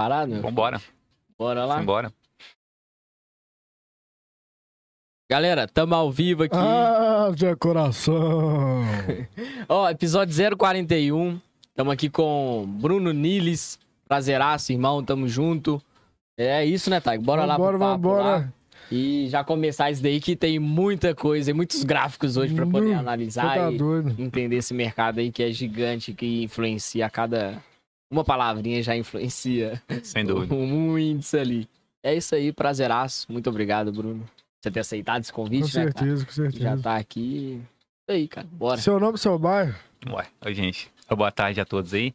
Parado, meu? Vambora. Bora lá. Vambora. Galera, tamo ao vivo aqui. Ah, de coração. Ó, episódio 041. Tamo aqui com Bruno Niles. Prazeraço, irmão. Tamo junto. É isso, né, Taigo? Bora lá Vambora, pro papo lá. vambora. E já começar isso daí que tem muita coisa e muitos gráficos hoje pra poder Nu, analisar Você tá e doido. entender esse mercado aí que é gigante, que influencia a cada... Uma palavrinha já influencia Sem dúvida. um índice ali. É isso aí, prazeraço. Muito obrigado, Bruno. Você ter aceitado esse Com convite, né, cara? certeza, com Já certeza. tá aqui. Isso aí, cara. Bora. Seu nome, seu bairro? Ué, oi, gente. Boa tarde a todos aí.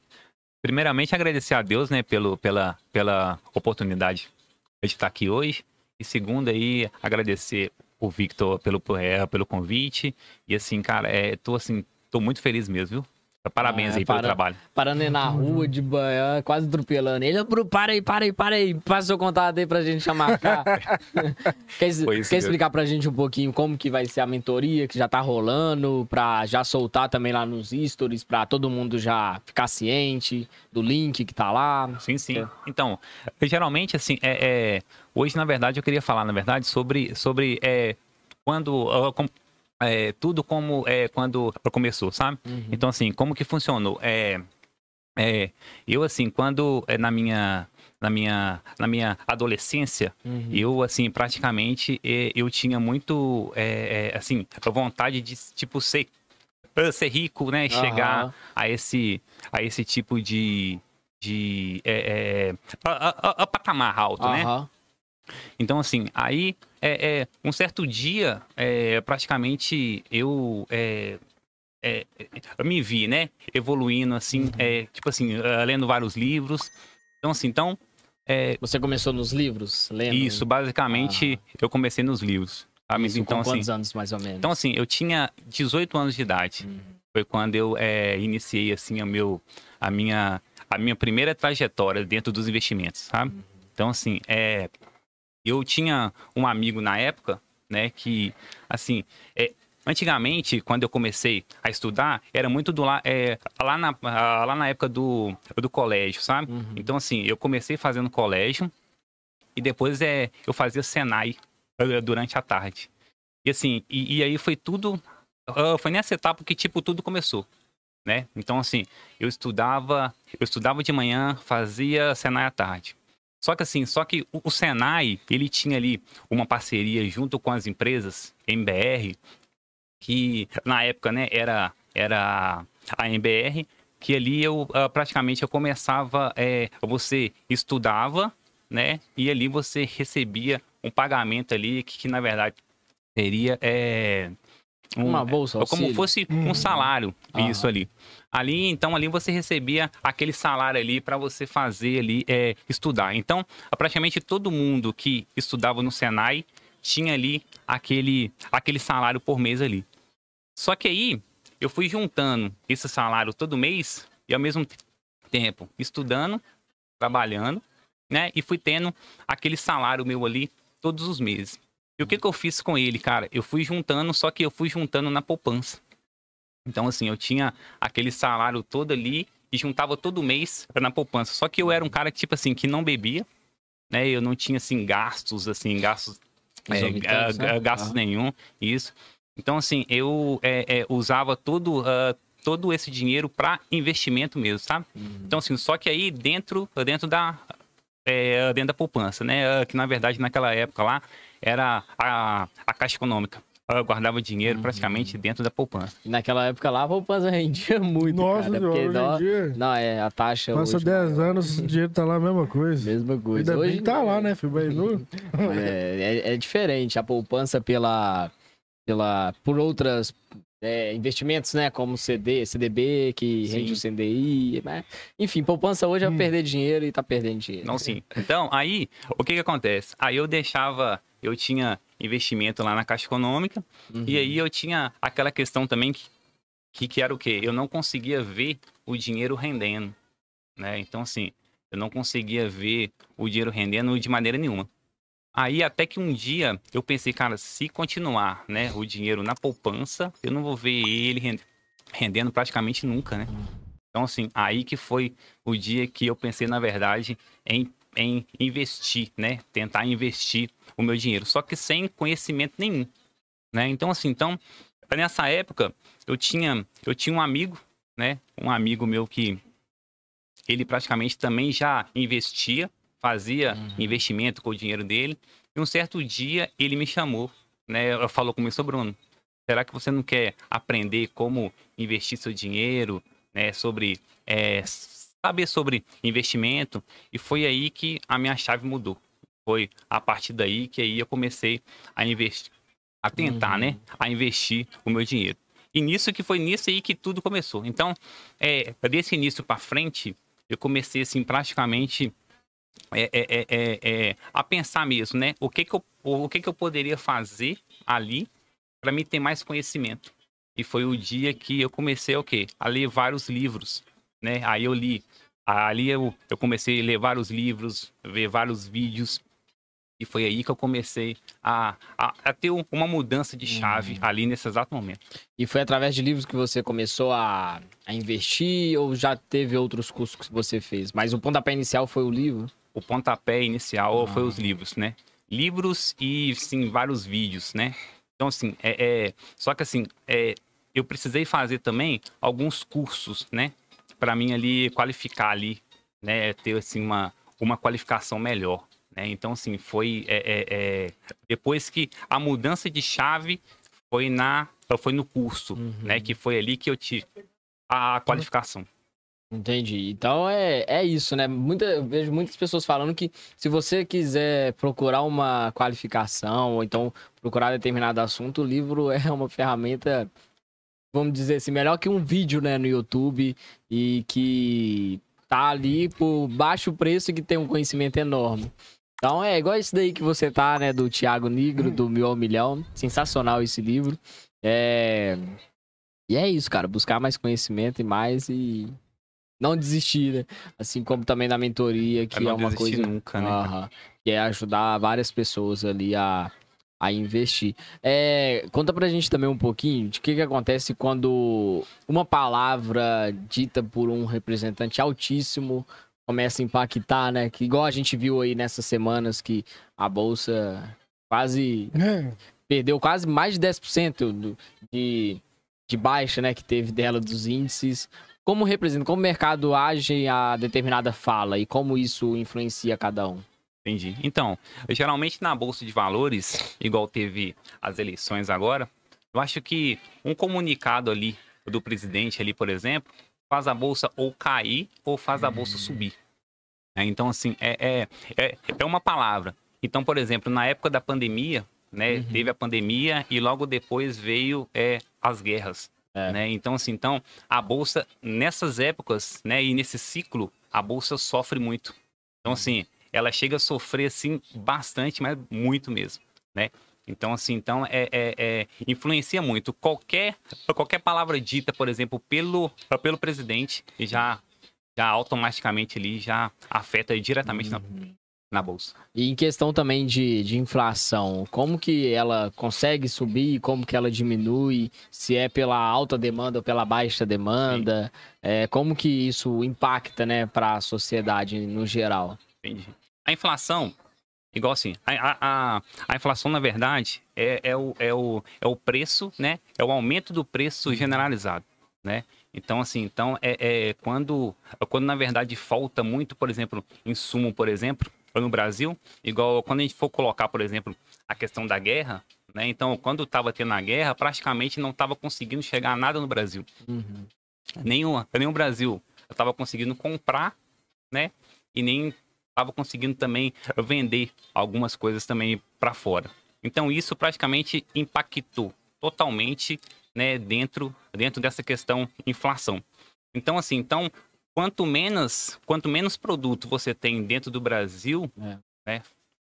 Primeiramente, agradecer a Deus, né, pelo, pela, pela oportunidade de estar aqui hoje. E segundo aí, agradecer o Victor pelo, é, pelo convite. E assim, cara, é, tô assim, tô muito feliz mesmo, viu? Parabéns Ah, aí pelo para- trabalho. Parando aí na rua de manhã, quase atropelando ele. Para aí, para aí, para aí. Passa seu contato aí pra gente chamar cá. quer isso quer mesmo. explicar pra gente um pouquinho como que vai ser a mentoria que já tá rolando, pra já soltar também lá nos stories, pra todo mundo já ficar ciente do link que tá lá. Sim, sim. É. Então, geralmente, assim, é, é, hoje, na verdade, eu queria falar, na verdade, sobre, sobre é, quando. É, tudo como é, quando começou, sabe? Uhum. Então, assim, como que funcionou? É, é, eu, assim, quando é, na minha. Na minha, na minha adolescência, Uhum. eu, assim, praticamente, eh, eu tinha muito, eh, eh, assim, a vontade de, tipo, ser, ser rico, né? Chegar Aham. a esse, a esse tipo de, de eh, a, a- a- a patamar alto, né? Então, assim, aí, é, é, um certo dia, é, praticamente, eu, é, é, eu me vi, né? Evoluindo, assim, é, tipo assim, lendo vários livros. Então, assim, então, é, Você começou nos livros, lendo? isso, basicamente, eu comecei nos livros. Sabe? Isso, então, com assim, quantos anos, mais ou menos? então, assim, eu tinha 18 anos de idade. Uhum. Foi quando eu é, iniciei, assim, o meu, a, minha, a minha primeira trajetória dentro dos investimentos, sabe? Então, assim, é, eu tinha um amigo na época, né, que, assim, é, antigamente, quando eu comecei a estudar, era muito do lá, é, lá, na, lá na época do, do colégio, sabe? Uhum. Então, assim, eu comecei fazendo colégio e depois é, eu fazia Senai eh, durante a tarde. E assim, e, e aí foi tudo. ah, foi nessa etapa que, tipo, tudo começou. Né? Então, assim, eu estudava, eu estudava de manhã, fazia Senai à tarde. Só que assim, só que o, Senai, ele tinha ali uma parceria junto com as empresas MBR, que na época, né, era, era a MBR, que ali eu ah, praticamente eu começava, é, você estudava, né, e ali você recebia um pagamento ali que, que na verdade seria é, um- Uma bolsa, é como auxílio. fosse um Uhum. salário, isso ali. Ali, então, ali você recebia aquele salário ali para você fazer ali, é, estudar. Então, praticamente todo mundo que estudava no Senai tinha ali aquele, aquele salário por mês ali. Só que aí, eu fui juntando esse salário todo mês e ao mesmo te- tempo estudando, trabalhando, né? E fui tendo aquele salário meu ali todos os meses. E o que, que eu fiz com ele, cara? Eu fui juntando, só que eu fui juntando na poupança. Então, assim, eu tinha aquele salário todo ali e juntava todo mês na poupança. Só que eu era um cara que, tipo assim, que não bebia, né? Eu não tinha, assim, gastos, assim, gastos, é, né? gastos nenhum, isso. Então, assim, eu é, é, usava todo, ah, todo esse dinheiro para investimento mesmo, sabe? Uhum. Então, assim, só que aí dentro, dentro da, é, dentro da poupança, né? Ah, Que na verdade naquela época lá era a, a Caixa Econômica. Eu guardava dinheiro Uhum. praticamente dentro da poupança. E naquela época lá, a poupança rendia muito, Nossa, cara. senhora, Porque hoje dó- em dia, Não, é, a taxa passa hoje... 10 anos, o dinheiro tá lá a mesma coisa. Mesma coisa. Ainda Hoje bem que tá lá, né, filho? É, é, é diferente. A poupança pela, pela, por outras é, investimentos, né? Como CD, CDB, que Sim. rende o CDI. Né? Enfim, poupança hoje é Hum. perder dinheiro e tá perdendo dinheiro. Não, sim. Então, aí, o que que acontece? Aí eu deixava, eu tinha investimento lá na Caixa Econômica, Uhum. e aí eu tinha aquela questão também que, que, que era o quê? Eu não conseguia ver o dinheiro rendendo, né? Então, assim, eu não conseguia ver o dinheiro rendendo de maneira nenhuma. Aí até que um dia eu pensei, cara, se continuar, né, o dinheiro na poupança, eu não vou ver ele ren- rendendo praticamente nunca, né? Então, assim, aí que foi o dia que eu pensei, na verdade, em, em investir, né? Tentar investir o meu dinheiro, só que sem conhecimento nenhum, né? Então, assim, então, nessa época, eu tinha, eu tinha um amigo, né? Um amigo meu que ele praticamente também já investia, fazia uhum. investimento com o dinheiro dele. E um certo dia ele me chamou, né? Falou comigo, Bruno, será que você não quer aprender como investir seu dinheiro, né? Sobre é, saber sobre investimento? E foi aí que a minha chave mudou. Foi a partir daí que aí eu comecei a investir, a tentar, né? uhum. né? A investir o meu dinheiro. E nisso que foi nisso aí que tudo começou. Então, é, desse início para frente, eu comecei assim praticamente é, é, é, é, a pensar mesmo, né? O que que eu, o que que eu poderia fazer ali para me ter mais conhecimento? E foi o dia que eu comecei o quê? A ler vários livros, né? Aí eu li, ali eu, eu comecei a ler vários livros, ver vários vídeos e foi aí que eu comecei a, a, a ter uma mudança de chave uhum. ali nesse exato momento. E foi através de livros que você começou a, a investir ou já teve outros cursos que você fez? Mas o pontapé inicial foi o livro? O pontapé inicial ah. foi os livros, né? Livros e, sim, vários vídeos, né? Então, assim, é, é só que assim, é, eu precisei fazer também alguns cursos, né? Para mim ali qualificar ali, né? Ter, assim, uma, uma qualificação melhor. Né? Então, assim, foi é, é, é, depois que a mudança de chave foi na foi no curso, uhum. né? Que foi ali que eu tive a qualificação. Entendi. Então é, é isso, né? Muita, eu vejo muitas pessoas falando que se você quiser procurar uma qualificação ou então procurar determinado assunto, o livro é uma ferramenta, vamos dizer assim, melhor que um vídeo né, no YouTube e que tá ali por baixo preço e que tem um conhecimento enorme. Então é igual esse daí que você tá, né? Do Thiago Negro, do Mil ao Milhão. Sensacional esse livro. É... E é isso, cara. Buscar mais conhecimento e mais e não desistir, né? Assim como também na mentoria, que é, é uma coisa. nunca, né? Que é ajudar várias pessoas ali a, a investir. É, conta pra gente também um pouquinho de o que, que acontece quando uma palavra dita por um representante altíssimo começa a impactar, né? Que igual a gente viu aí nessas semanas que a bolsa quase é. perdeu quase mais de 10% do, de, de baixa, né, que teve dela dos índices. Como representa, como o mercado age a determinada fala e como isso influencia cada um? Entendi. Então, geralmente na bolsa de valores, igual teve as eleições agora, eu acho que um comunicado ali do presidente ali, por exemplo, faz a bolsa ou cair ou faz a bolsa subir. É, então, assim, é, é, é, é, uma palavra. Então, por exemplo, na época da pandemia, né, uhum. teve a pandemia e logo depois veio é, as guerras. É. Né? Então, assim, então, a Bolsa, nessas épocas, né, e nesse ciclo, a Bolsa sofre muito. Então, assim, ela chega a sofrer, assim, bastante, mas muito mesmo, né? Então, assim, então é, é, é, influencia muito. Qualquer, qualquer palavra dita, por exemplo, pelo, pelo presidente, já, já automaticamente ali já afeta diretamente uhum. na, na bolsa. E em questão também de, de inflação, como que ela consegue subir, como que ela diminui, se é pela alta demanda ou pela baixa demanda, é, como que isso impacta, né, para a sociedade no geral? Entendi. A inflação, Igual assim, a, a, a inflação, na verdade, é, é, o, é, o, é o preço, né? É o aumento do preço uhum. generalizado, né? Então, assim, então é, é quando, quando na verdade falta muito, por exemplo, insumo, por exemplo, no Brasil, igual quando a gente for colocar, por exemplo, a questão da guerra, né? Então, quando estava tendo a guerra, praticamente não estava conseguindo chegar nada no Brasil. Uhum. Nem, o, nem o Brasil estava conseguindo comprar, né? E nem estava conseguindo também vender algumas coisas também para fora. Então isso praticamente impactou totalmente, né, dentro dentro dessa questão inflação. Então assim, então quanto menos quanto menos produto você tem dentro do Brasil, é. né,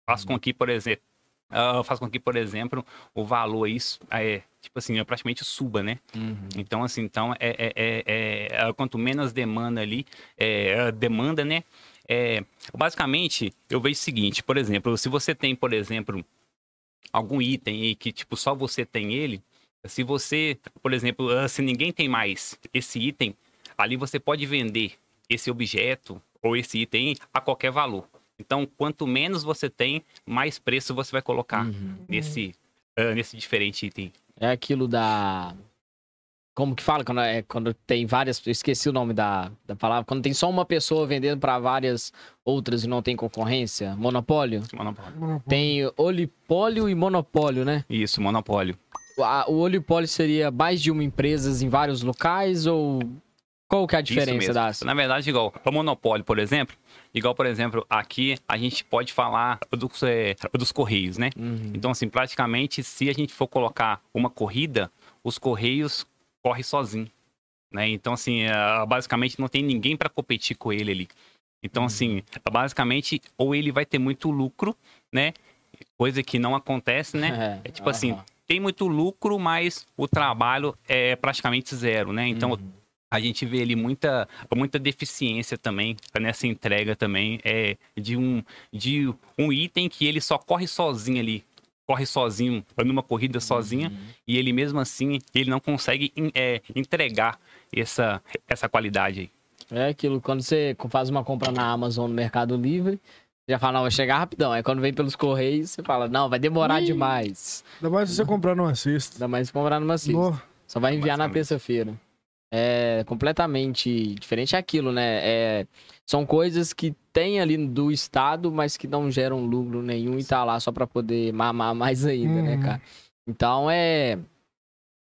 faz com que, por exemplo, uh, faz com que, por exemplo, o valor isso é tipo assim, é praticamente suba, né? Uhum. Então, assim, então é, é, é, é, quanto menos demanda ali, é, demanda, né? É, basicamente, eu vejo o seguinte, por exemplo, se você tem, por exemplo, algum item aí que, tipo, só você tem ele, se você, por exemplo, ah, se ninguém tem mais esse item, ali você pode vender esse objeto ou esse item a qualquer valor. Então, quanto menos você tem, mais preço você vai colocar Uhum. nesse, ah, nesse diferente item. É aquilo da. Como que fala? Quando, é, quando tem várias. Eu esqueci o nome da, da palavra. Quando tem só uma pessoa vendendo para várias outras e não tem concorrência. Monopólio? Monopólio. Tem olipólio e monopólio, né? Isso, monopólio. A- o olipólio seria mais de uma empresa em vários locais ou. Qual que é a diferença das? Na verdade, igual o monopólio, por exemplo, igual, por exemplo, aqui a gente pode falar dos, é, dos correios, né? Uhum. Então, assim, praticamente, se a gente for colocar uma corrida, os correios correm sozinho, né? Então, assim, ah, basicamente não tem ninguém para competir com ele ali. Então, assim, basicamente, ou ele vai ter muito lucro, né? Coisa que não acontece, né? É tipo assim, tem muito lucro, mas o trabalho é praticamente zero, né? Então, Uhum. a gente vê ali muita, muita deficiência também nessa entrega também é de um de um item que ele só corre sozinho ali corre sozinho numa corrida sozinha Uhum. e ele mesmo assim ele não consegue é, entregar essa essa qualidade aí É aquilo, quando você faz uma compra na Amazon, no Mercado Livre, você já fala, não, vai chegar rapidão. Aí quando vem pelos Correios, você fala, não, vai demorar Ih. demais. Ainda mais se você comprar numa cesta. Ainda mais se comprar numa cesta. Só vai enviar na terça-feira. É completamente diferente aquilo, né? É, são coisas que tem ali do Estado, mas que não geram lucro nenhum e tá lá só pra poder mamar mais ainda, né, Uhum. cara? Então é.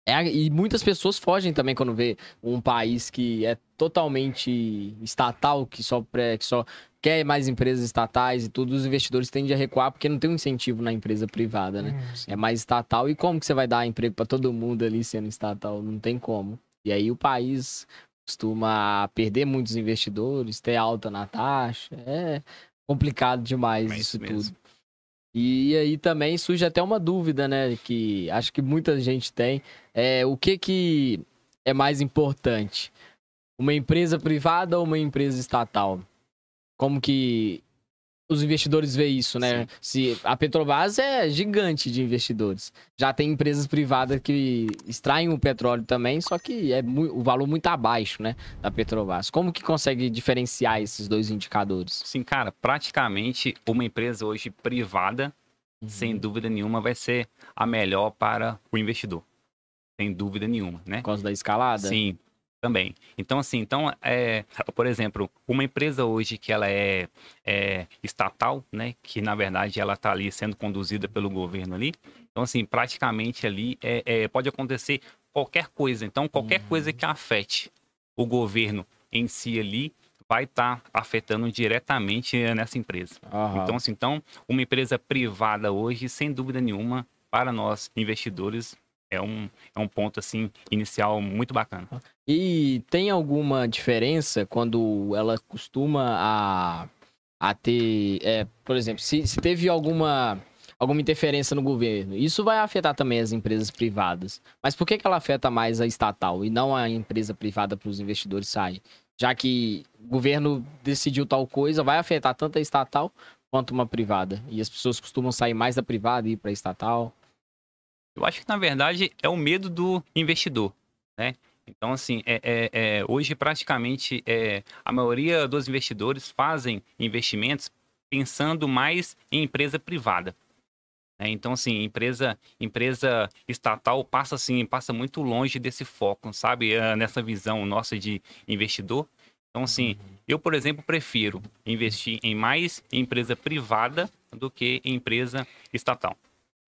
é e muitas pessoas fogem também quando vê um país que é totalmente estatal, que só, pré- que só quer mais empresas estatais e tudo, os investidores tendem a recuar porque não tem um incentivo na empresa privada, né? É mais estatal. E como que você vai dar emprego pra todo mundo ali sendo estatal? Não tem como. E aí o país costuma perder muitos investidores, ter alta na taxa. É complicado demais É isso isso tudo. E aí também surge até uma dúvida, né? Que acho que muita gente tem. É, o que que é mais importante? Uma empresa privada ou uma empresa estatal? Como que os investidores veem isso, né? Se a Petrobras é gigante de investidores. Já tem empresas privadas que extraem o petróleo também, só que é o valor muito abaixo, né, da Petrobras. Como que consegue diferenciar esses dois indicadores? sim cara praticamente uma empresa hoje privada sem dúvida nenhuma vai ser a melhor para o investidor sem dúvida nenhuma né Por causa da escalada? Sim, também. Então, assim, então, é, por exemplo, uma empresa hoje que ela é, é estatal, né, que na verdade ela está ali sendo conduzida pelo governo ali, então, assim, praticamente ali é, é, pode acontecer qualquer coisa. Então, qualquer Uhum. coisa que afete o governo em si ali vai estar afetando diretamente nessa empresa. Aham. Então, assim, então, uma empresa privada hoje, sem dúvida nenhuma, para nós investidores, é um, é um ponto, assim, inicial muito bacana. E tem alguma diferença quando ela costuma a, a ter, é, por exemplo, se, se teve alguma, alguma interferência no governo, isso vai afetar também as empresas privadas. Mas por que, que ela afeta mais a estatal e não a empresa privada para os investidores saírem? Já que o governo decidiu tal coisa, vai afetar tanto a estatal quanto uma privada. E as pessoas costumam sair mais da privada e ir para a estatal. Eu acho que, na verdade, é o medo do investidor, né? Então, assim, é, é- é, hoje praticamente é, a maioria dos investidores fazem investimentos pensando mais em empresa privada. né? Então, assim, empresa, empresa estatal passa assim, passa muito longe desse foco, sabe? Ah, Nessa visão nossa de investidor. Então, assim, eu, por exemplo, prefiro investir em mais em empresa privada do que em empresa estatal.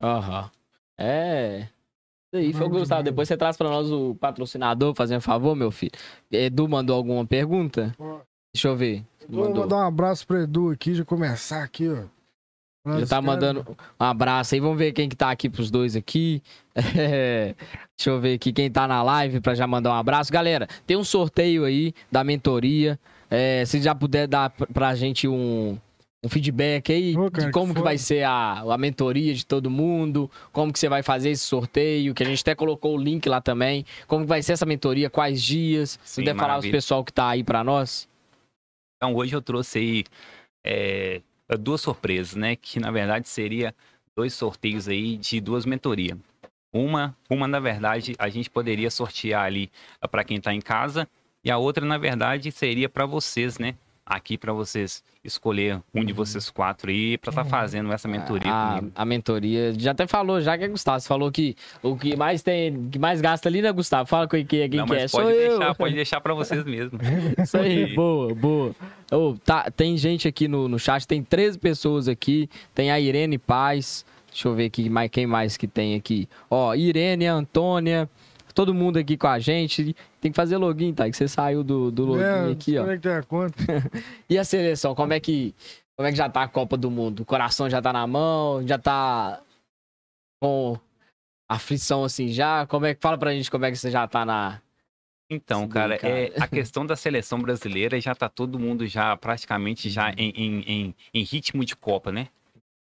Aham. É. Isso aí, foi demais. Depois você traz pra nós o patrocinador, fazer um favor, meu filho. Edu mandou alguma pergunta? Deixa eu ver. Vou mandar um abraço pro Edu aqui, já começar aqui, ó. Esse tá cara- mandando um abraço aí. Vamos ver quem que tá aqui pros dois aqui. É, Deixa eu ver aqui quem tá na live pra já mandar um abraço. Galera, tem um sorteio aí da mentoria. É, se já puder dar pra gente um, um feedback aí Ô, cara, de como que que vai ser a, a mentoria de todo mundo, como que você vai fazer esse sorteio, que a gente até colocou o link lá também. Como que vai ser essa mentoria, quais dias. Se puder falar pro pessoal que tá aí pra nós. Então hoje eu trouxe aí é, duas surpresas, né? Que na verdade seria dois sorteios aí de duas mentorias. Uma, uma na verdade a gente poderia sortear ali para quem está em casa E a outra, na verdade, seria para vocês, né? Aqui para vocês escolher um Uhum. de vocês quatro aí para estar fazendo essa mentoria a, comigo. a mentoria, já até falou, já que é Gustavo. Você falou que o que mais tem, que mais gasta ali, né, Gustavo? Fala com quem, quem Não, que é. mas Sou pode eu. deixar, pode deixar para vocês mesmo. Isso aí, boa, boa. Ô, tá, tem gente aqui no, no chat, tem 13 pessoas aqui. Tem a Irene Paz. Deixa eu ver aqui mais, quem mais que tem aqui. Ó, Irene, Antônia, todo mundo aqui com a gente. Tem que fazer login, tá? Que você saiu do, do login É, aqui, ó. desconectei a conta. E a seleção, como é que como é que já tá a Copa do Mundo? O coração já tá na mão, já tá com aflição assim já? Como é que fala pra gente como é que você já tá na Então, Sim, cara, cara. é, a questão da seleção brasileira já tá todo mundo já praticamente já em, em, em, em ritmo de Copa, né?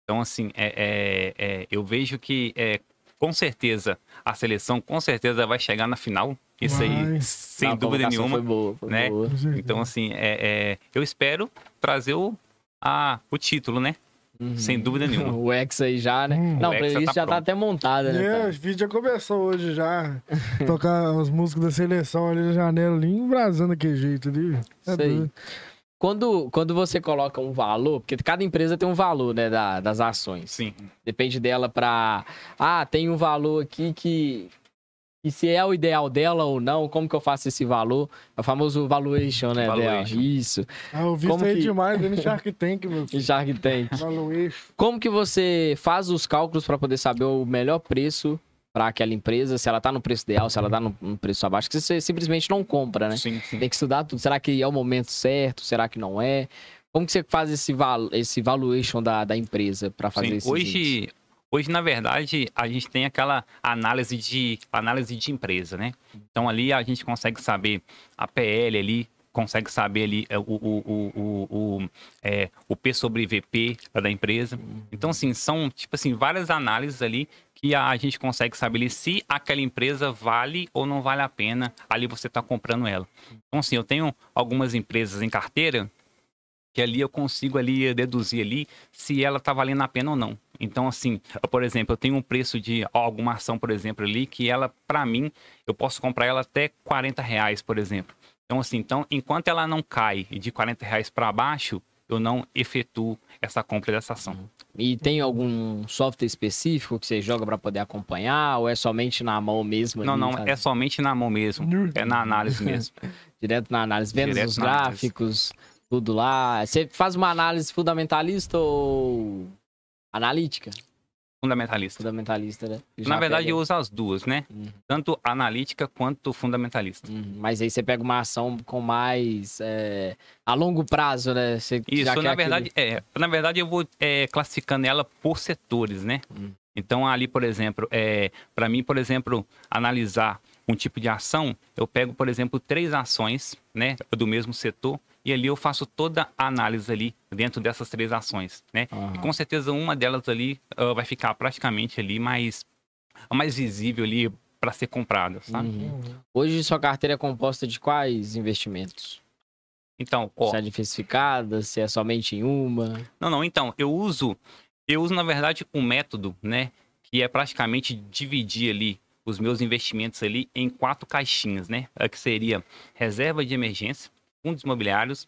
Então, assim, é, é- é, eu vejo que é, com certeza a seleção com certeza vai chegar na final. Isso aí, sem Não, dúvida nenhuma. Foi boa, foi né? boa. Então, assim, é, é, eu espero trazer o, a, o título, né? Uhum. Sem dúvida nenhuma. O X aí já, né? Hum. Não, a playlist tá já tá pronto. até montada, né? É, o vídeo já começou hoje já. Tocar as músicas da seleção ali na janela, ali, embrasando daquele jeito ali. É Isso aí. Quando, quando você coloca um valor, porque cada empresa tem um valor, né, da- das ações. Sim. Depende dela pra. Ah, tem um valor aqui que. E se é o ideal dela ou não, como que eu faço esse valor? É o famoso valuation, né? Valuation. Dela. Isso. Ah, eu vi Como isso aí que- demais, no Shark Tank, meu filho. Shark Tank. Valuation. Como que você faz os cálculos para poder saber o melhor preço para aquela empresa? Se ela tá no preço ideal, se ela tá no, no preço abaixo, que você simplesmente não compra, né? Sim, sim. Tem que estudar tudo. Será que é o momento certo? Será que não é? Como que você faz esse, val esse valuation da, da empresa para fazer isso? hoje, hoje, na verdade, a gente tem aquela análise de, análise de empresa, né? Então, ali a gente consegue saber a PL ali, consegue saber ali é, o, o, o, o, é, o P sobre VP da empresa. Então, assim, são, tipo assim, várias análises ali que a, gente consegue saber se aquela empresa vale ou não vale a pena ali você tá comprando ela. Então, assim, eu tenho algumas empresas em carteira que ali eu consigo ali deduzir ali se ela tá valendo a pena ou não. Então, assim, eu, por exemplo, eu tenho um preço de alguma ação, por exemplo, ali, que ela, para mim, eu posso comprar ela até 40 reais, por exemplo. Então, assim, então, enquanto ela não cai de 40 reais para baixo, eu não efetuo essa compra dessa ação. E tem algum software específico que você joga para poder acompanhar? Ou é somente na mão mesmo? Não, ali, não, sabe? é somente na mão mesmo. É na análise mesmo. Direto na análise, vendo Direto os na análise. gráficos, tudo lá. Você faz uma análise fundamentalista ou analítica? Fundamentalista. Fundamentalista, né? Já Na verdade, pega- eu uso as duas, né? Uhum. Tanto analítica quanto fundamentalista. Uhum, Mas aí você pega uma ação com mais é, a longo prazo, né? Você Isso, na verdade, é. Na verdade, eu vou é, classificando ela por setores, né? Hum. Então, ali, por exemplo, é, para mim, por exemplo, analisar um tipo de ação, eu pego, por exemplo, três ações, né, do mesmo setor, e ali eu faço toda a análise ali dentro dessas três ações, né? Aham. E com certeza uma delas ali ah, vai ficar praticamente ali mais, mais visível ali para ser comprada, sabe? Uhum. Hoje sua carteira é composta de quais investimentos? Então, ó, Se é diversificada, se é somente em uma? Não, não, então, eu uso, eu uso, na verdade, um método, né? Que é praticamente dividir ali os meus investimentos ali em quatro caixinhas, né? Que seria reserva de emergência, fundos imobiliários,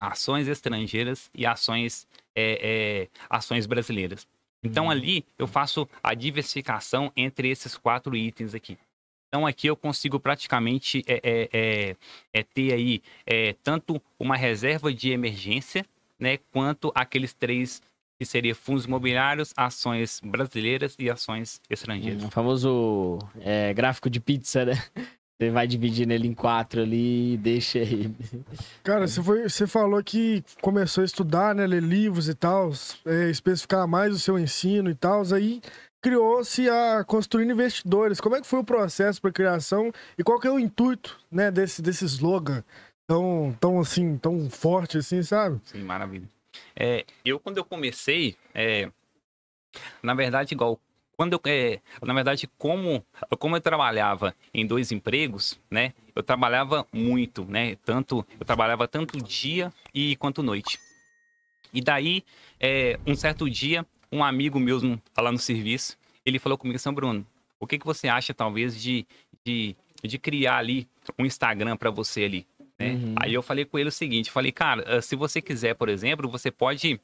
ações estrangeiras e ações, é, é, ações brasileiras. Então, Uhum. ali eu faço a diversificação entre esses quatro itens aqui. Então, aqui eu consigo praticamente é, é, é, é ter aí é, tanto uma reserva de emergência, né, quanto aqueles três que seria fundos imobiliários, ações brasileiras e ações estrangeiras. O famoso é, gráfico de pizza, né? Você vai dividindo ele em quatro ali e deixa ele. Cara, você, foi, você falou que começou a estudar, né? Ler livros e tal, é, especificar mais o seu ensino e tal. Aí criou-se a Construindo Investidores. Como é que foi o processo para criação e qual que é o intuito, né, desse, desse slogan tão, tão assim, tão forte assim, sabe? Sim, maravilha. É, eu, quando eu comecei, é, na verdade, igual, quando eu, é, na verdade, como, como eu trabalhava em dois empregos, né, eu trabalhava muito, né, tanto, eu trabalhava tanto dia e quanto noite. E daí, é, um certo dia, um amigo meu lá no serviço, ele falou comigo, São Bruno, o que, que você acha, talvez, de, de, de criar ali um Instagram para você ali? Né? Uhum. Aí eu falei com ele o seguinte, falei, cara, ah, se você quiser, por exemplo, você pode,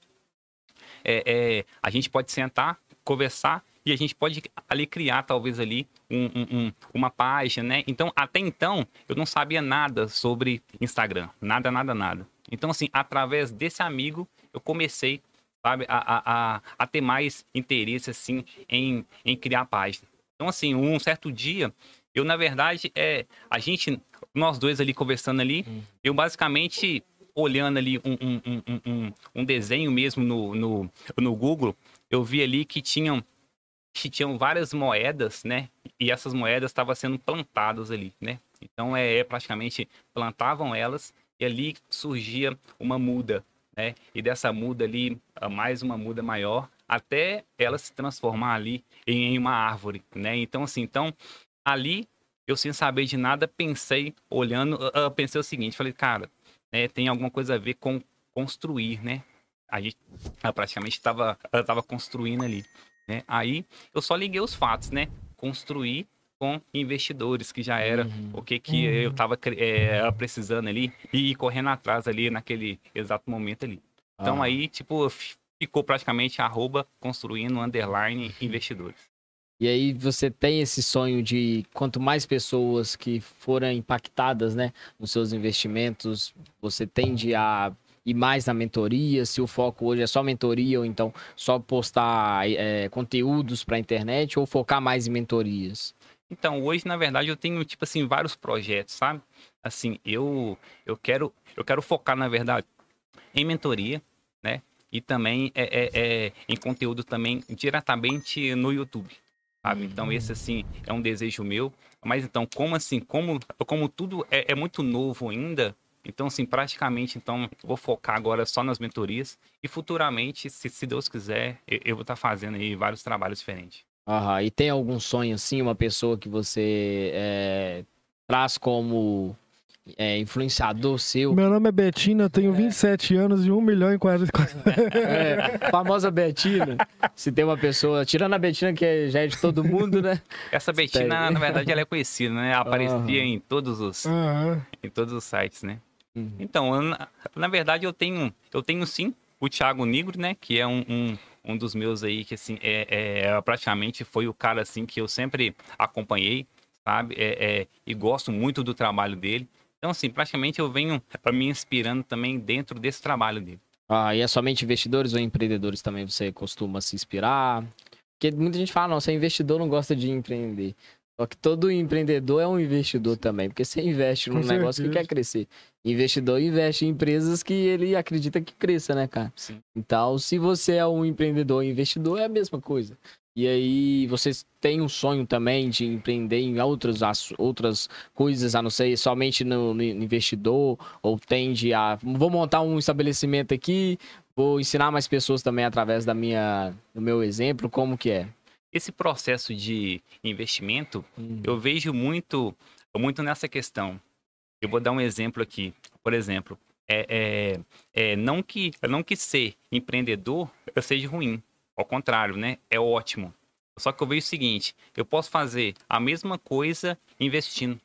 é, é, a gente pode sentar, conversar e a gente pode ali criar talvez ali um- um- um- uma página, né? Então até então eu não sabia nada sobre Instagram, nada, nada, nada. Então assim, através desse amigo eu comecei, sabe, a, a, a, ter mais interesse assim em, em criar página. Então assim, um certo dia eu na verdade é a gente nós dois ali conversando ali, eu basicamente olhando ali um, um, um, um- um, desenho mesmo no, no, no Google, eu vi ali que tinham, tinham várias moedas, né? E essas moedas estavam sendo plantadas ali, né? Então é, é praticamente plantavam elas e ali surgia uma muda, né? E dessa muda ali, ah, mais uma muda maior, até ela se transformar ali em, uma árvore, né? Então assim, então ali eu sem saber de nada pensei, olhando, ah, ah, pensei o seguinte, falei, cara, né, tem alguma coisa a ver com construir, né? A gente praticamente estava tava construindo ali, né? Aí eu só liguei os fatos, né? Construir com investidores, que já era Uhum. o que, que eu estava precisando ali e correndo atrás ali naquele exato momento ali. Então Ah. aí, tipo, fi- ficou praticamente arroba construindo underline investidores. E aí você tem esse sonho de quanto mais pessoas que forem impactadas, né, nos seus investimentos, você tende a ir mais na mentoria, se o foco hoje é só mentoria ou então só postar é, conteúdos para a internet ou focar mais em mentorias. Então, hoje, na verdade, eu tenho, tipo assim, vários projetos, sabe? Assim, eu, eu, quero, eu quero focar, na verdade, em mentoria, né? E também é, é, é, em conteúdo também diretamente no YouTube, sabe? Então, esse, assim, é um desejo meu. Mas, então, como assim, como, como tudo é, é muito novo ainda, então, assim, praticamente, então, vou focar agora só nas mentorias. E futuramente, se, se Deus quiser, eu, eu vou estar fazendo aí vários trabalhos diferentes. Aham, E tem algum sonho assim, uma pessoa que você é, traz como é, influenciador seu? Meu nome é Betina, eu tenho 27 anos e 1 milhão e 40. É, famosa Betina. Se tem uma pessoa, tirando a Betina que já é de todo mundo, né? Essa? Betina, na verdade, ela é conhecida, né? Aparecia Aham. em todos os Aham. em todos os sites, né? Uhum. Então, eu, na, na verdade, eu tenho eu tenho sim o Thiago Negro, né? Que é um, um, um dos meus aí que assim é, é praticamente foi o cara assim que eu sempre acompanhei, sabe? É, é, e gosto muito do trabalho dele. Então, assim, praticamente eu venho me inspirando também dentro desse trabalho dele. Ah, e é somente investidores ou empreendedores também você costuma se inspirar? Porque muita gente fala, não, você é investidor, não gosta de empreender. Só que todo empreendedor é um investidor também, porque você investe num Com negócio que certeza. quer crescer. Investidor investe em empresas que ele acredita que cresça, né, cara? Sim. Então, se você é um empreendedor e investidor, é a mesma coisa. E aí, vocês têm um sonho também de empreender em outras, outras coisas, a não ser somente no, no investidor, ou tende a. Vou montar um estabelecimento aqui, vou ensinar mais pessoas também através da minha, do meu exemplo, como que é. Esse processo de investimento Hum. eu vejo muito, muito nessa questão. Eu vou dar um exemplo aqui. Por exemplo, é, é, é, não, que, não que ser empreendedor seja ruim. Ao contrário, né? É ótimo. Só que eu vejo o seguinte: eu posso fazer a mesma coisa investindo.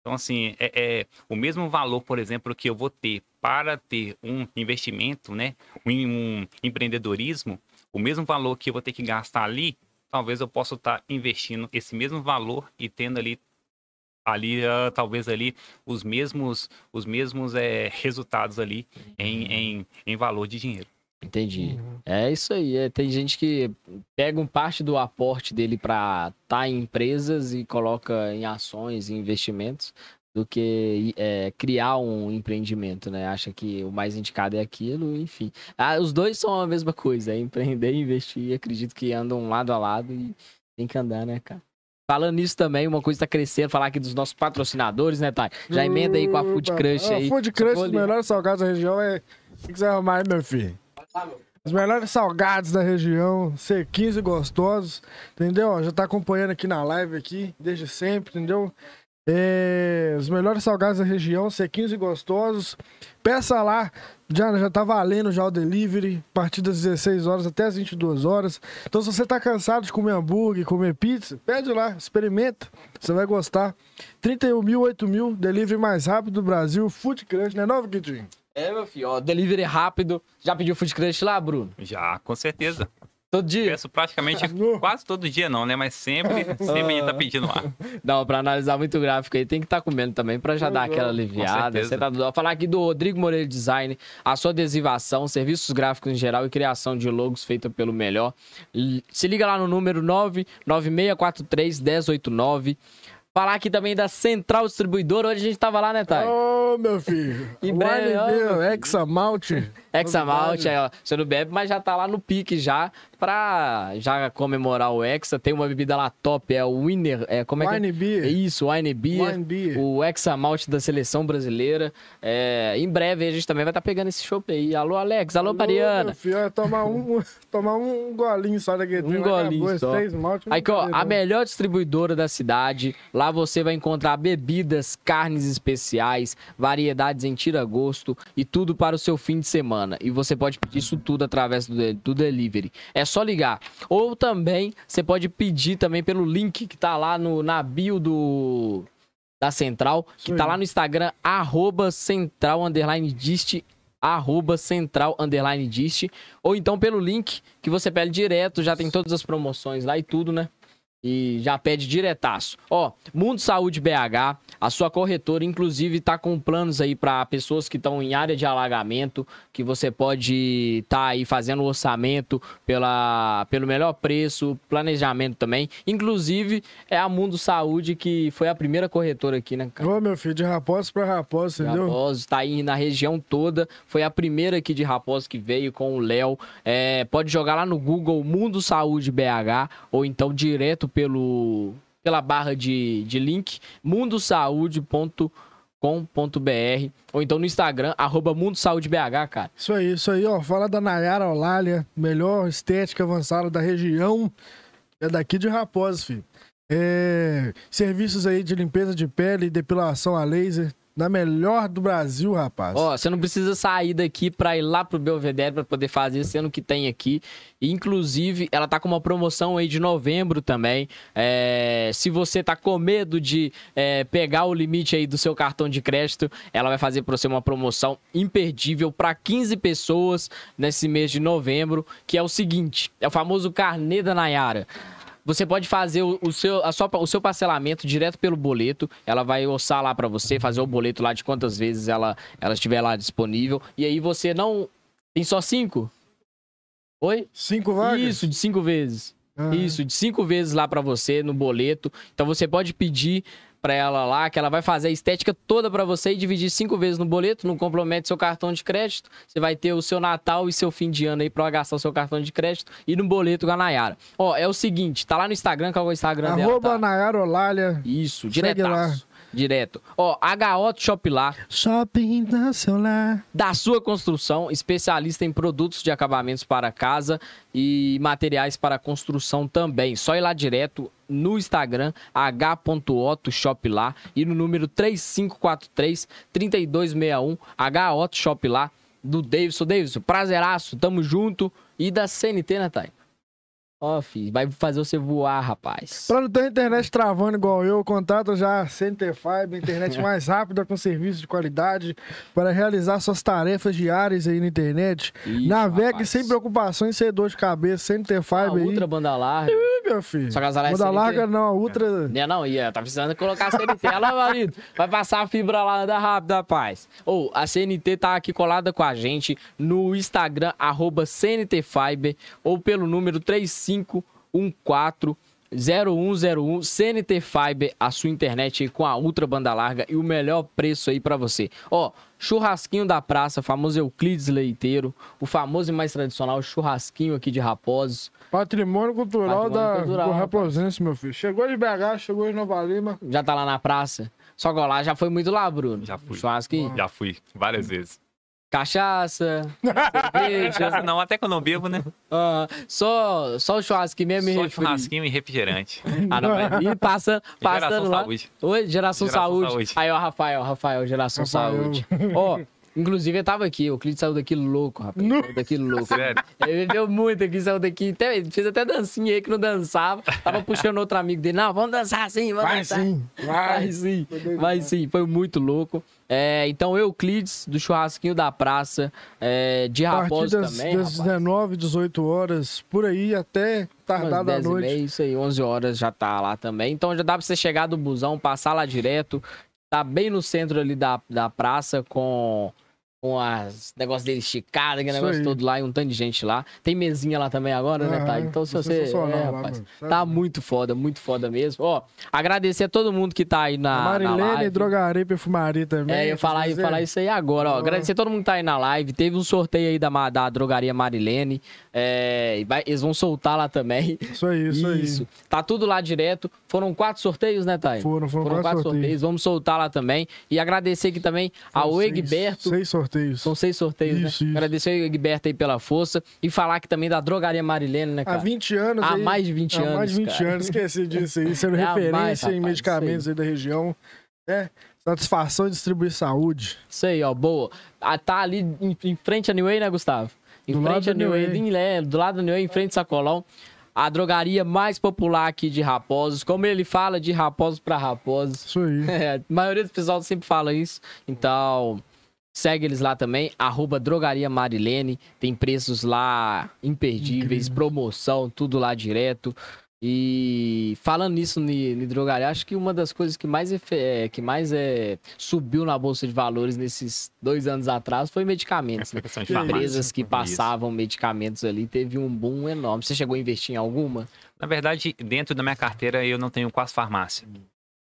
Então, assim, é, é o mesmo valor, por exemplo, que eu vou ter para ter um investimento, né? Um, um empreendedorismo, o mesmo valor que eu vou ter que gastar ali, talvez eu possa estar investindo esse mesmo valor e tendo ali ali ah, talvez ali os mesmos os mesmos eh, resultados ali em, em, em valor de dinheiro. Entendi. É isso aí. é, tem gente que pega um parte do aporte dele para estar em empresas e coloca em ações e investimentos do que é, criar um empreendimento, né? Acha que o mais indicado é aquilo, enfim. Ah, os dois são a mesma coisa, é empreender e investir. Acredito que andam lado a lado e tem que andar, né, cara? Falando nisso também, uma coisa tá crescendo, falar aqui dos nossos patrocinadores, né, Thay? Já emenda aí com a Food Opa. Crush Ah, aí. Food Só Crush, os melhores salgados da região é. O que você vai arrumar aí, meu filho? Os melhores salgados da região, sequinhos e gostosos, entendeu? Já tá acompanhando aqui na live aqui, desde sempre, entendeu? É, os melhores salgados da região, sequinhos e gostosos. Peça lá, já, já tá valendo já o delivery, a partir das 16 horas até as 22 horas. Então, se você tá cansado de comer hambúrguer, comer pizza, pede lá, experimenta, você vai gostar. 31 mil, 8 mil, delivery mais rápido do Brasil, Food Crunch, né, novo Kidinho? É, meu filho, ó, delivery rápido. Já pediu food crunch lá, Bruno? Já, com certeza. Todo dia? Peço praticamente quase todo dia não, né? Mas sempre, sempre a gente tá pedindo lá. Não, pra analisar muito gráfico aí, tem que estar comendo também pra já dar é, aquela com aliviada. certeza. Você tá falar aqui do Rodrigo Moreira Design, a sua adesivação, serviços gráficos em geral e criação de logos feita pelo melhor. Se liga lá no número 996431089. Falar aqui também da Central Distribuidora. Hoje a gente tava lá, né, Thay? Ô, meu filho. Em breve. Examalt, novidade. aí, ó, você não bebe, mas já tá lá no pique já, pra já comemorar o Hexa. Tem uma bebida lá top, é o Winner, é, como é que Wine é? Beer. Isso, Wine Beer. Wine Beer. O Examalt da seleção brasileira. É, em breve a gente também vai estar pegando esse chopp aí. Alô, Alex. Alô, Mariana. Filho, é tomar um, tomar um golinho só daquele Um golinho só. Malte, Aí, que, ó, a melhor distribuidora da cidade. Lá você vai encontrar bebidas, carnes especiais, variedades em tira-gosto e tudo para o seu fim de semana. E você pode pedir isso tudo através do, do delivery. É só ligar. Ou também você pode pedir também pelo link que tá lá no, na bio do da Central, que Isso tá aí. lá no Instagram, arroba central underline dist, arroba central underline dist, ou então pelo link que você pede direto, já tem todas as promoções lá e tudo, né? E já pede diretaço. Ó, Mundo Saúde BH, a sua corretora, inclusive, tá com planos aí para pessoas que estão em área de alagamento, que você pode estar aí fazendo o orçamento pela, pelo melhor preço, planejamento também. Inclusive, é a Mundo Saúde que foi a primeira corretora aqui, né, cara? Ô, meu filho, de raposo pra raposo, entendeu? Raposo, tá aí na região toda. Foi a primeira aqui de Raposo que veio com o Léo. É, pode jogar lá no Google Mundo Saúde BH ou então direto pelo pela barra de, de link mundosaude.com.br ou então no Instagram, arroba Mundo Saúde BH, cara. Isso aí, isso aí, ó. Fala da Nayara Olália, melhor estética avançada da região. É daqui de Raposo, filho. É, serviços aí de limpeza de pele depilação a laser. Da melhor do Brasil, rapaz. Ó, você não precisa sair daqui pra ir lá pro Belvedere pra poder fazer, sendo que tem aqui. Inclusive, ela tá com uma promoção aí de novembro também. É, se você tá com medo de é, pegar o limite aí do seu cartão de crédito, ela vai fazer pra você uma promoção imperdível pra 15 pessoas nesse mês de novembro, que é o seguinte, é o famoso carnê da Nayara. Você pode fazer o, o seu, a sua- o seu parcelamento direto pelo boleto. Ela vai orçar lá pra você, fazer o boleto lá de quantas vezes ela, ela estiver lá disponível. E aí você não. Tem só cinco? Oi? Cinco vagas? Isso, de cinco vezes. Ah, Isso, de cinco vezes lá pra você no boleto. Então você pode pedir pra ela lá que ela vai fazer a estética toda pra você e dividir cinco vezes no boleto, não compromete seu cartão de crédito. Você vai ter o seu Natal e seu fim de ano aí pra gastar o seu cartão de crédito e no boleto com a Nayara. Ó, é o seguinte, tá lá no Instagram, qual é o Instagram dela? Arroba Tá? Nayara Olália. Isso, diretaço. Direto. Ó, HO Shop lá, Shopping Nacional. da sua construção, especialista em produtos de acabamentos para casa e materiais para construção também. Só ir lá direto no Instagram, h.otto shop lá e no número 3543 3261 HOT shop lá do Davidson. Davidson, prazeraço, tamo junto. E da CNT, Thay? Ó, filho, vai fazer você voar, rapaz. Pra não ter internet travando igual eu, contato já a Center Fiber, internet mais rápida com serviço de qualidade para realizar suas tarefas diárias aí na internet. Ih, Navegue rapaz. sem preocupações, sem dor de cabeça, A Fiber aí. ultra banda larga. Ih, meu filho. Só que as Banda CNT. larga não, a Ultra... Né, não, ia, tá precisando colocar a CNT. Olha lá, marido. Vai passar a fibra lá, anda rápido, rapaz. Ou, a CNT tá aqui colada com a gente no Instagram, arroba CNTFiber, ou pelo número 3514 0101 CNT Fiber, a sua internet aí com a ultra banda larga e o melhor preço aí pra você. Ó, churrasquinho da praça, famoso Euclides Leiteiro, o famoso e mais tradicional churrasquinho aqui de Raposos. Patrimônio cultural Patrimônio da cultural. Raposense, meu filho. Chegou de BH, chegou de Nova Lima. Já tá lá na praça. Só que ó, lá já foi muito lá, Bruno. Já fui. Churrasquinho. Já fui várias vezes. Cachaça, cerveja. Não, até que eu não bebo, né? ah, só, só o churrasquinho mesmo e Só refri. churrasquinho e refrigerante. Ah, não, mas e passa, passando Geração lá. saúde. Oi, geração, Geração saúde. Saúde. Aí, ó, Rafael, Rafael, geração Rafael. saúde. Ó, inclusive eu tava aqui, o Clide saiu daqui louco, rapaz. Saiu daqui louco. Sério. Ele bebeu muito aqui, saiu daqui. Até, ele fez até dancinha aí que não dançava. Tava puxando outro amigo dele. Não, vamos dançar sim, vamos Vai dançar. sim, Vai vai. sim, vai sim, foi muito louco. É, então, Euclides, do churrasquinho da praça, é, de A partir Raposo das, também, das rapaz. 19, 18 horas, por aí, até tardar da 10 noite. meia, isso aí, 11 horas já tá lá também. Então já dá pra você chegar do busão, passar lá direto. Tá bem no centro ali da, da praça com, com as negócios dele esticado, aquele negócio aí. todo lá e um tanto de gente lá. Tem mesinha lá também agora, né, Aham, tá? Então se você... sensacional É, rapaz. Sabe? tá muito foda, muito foda mesmo. Ó, agradecer a todo mundo que tá aí A na, na Marilene, live. drogaria e perfumaria também. É, eu falar, eu falar isso aí agora, ó. Agradecer a todo mundo que tá aí na live. Teve um sorteio aí da, da drogaria Marilene. É, vai- eles vão soltar lá também. Isso aí, isso, aí. Tá tudo lá direto. Foram quatro sorteios, né, Thay? Foram, foram, Foram quatro, quatro sorteios. sorteios. Vamos soltar lá também. E agradecer aqui também ao Foram seis- Egberto. Seis sorteios. São seis sorteios, Isso, né? isso. Agradecer ao Egberto aí pela força. E falar aqui também da drogaria Marilene, né, Há cara? 20 anos. Há aí- mais de 20 há anos. mais de 20 cara. anos, esqueci disso aí. Sendo É a mais, referência em rapaz, medicamentos aí da região. É, satisfação em distribuir saúde. Isso aí, ó, boa. Ah, tá ali em, em frente a New Way, né, Gustavo? Em Do frente lado a New Way, é, do lado da New Way, em frente ao Sacolão. A drogaria mais popular aqui de Raposos. Como ele fala, de Raposos pra Raposos. Isso aí. É, a maioria dos pessoal sempre fala isso. Então, segue eles lá também. Arroba Drogaria Marilene. Tem preços lá imperdíveis, Incrível. promoção, tudo lá direto. E falando nisso em drogaria, acho que uma das coisas que mais, é, que mais é, subiu na Bolsa de Valores nesses dois anos atrás foi medicamentos. Né? Empresas que Isso. passavam medicamentos ali, teve um boom enorme. Você chegou a investir em alguma? Na verdade, dentro da minha carteira, eu não tenho quase farmácia.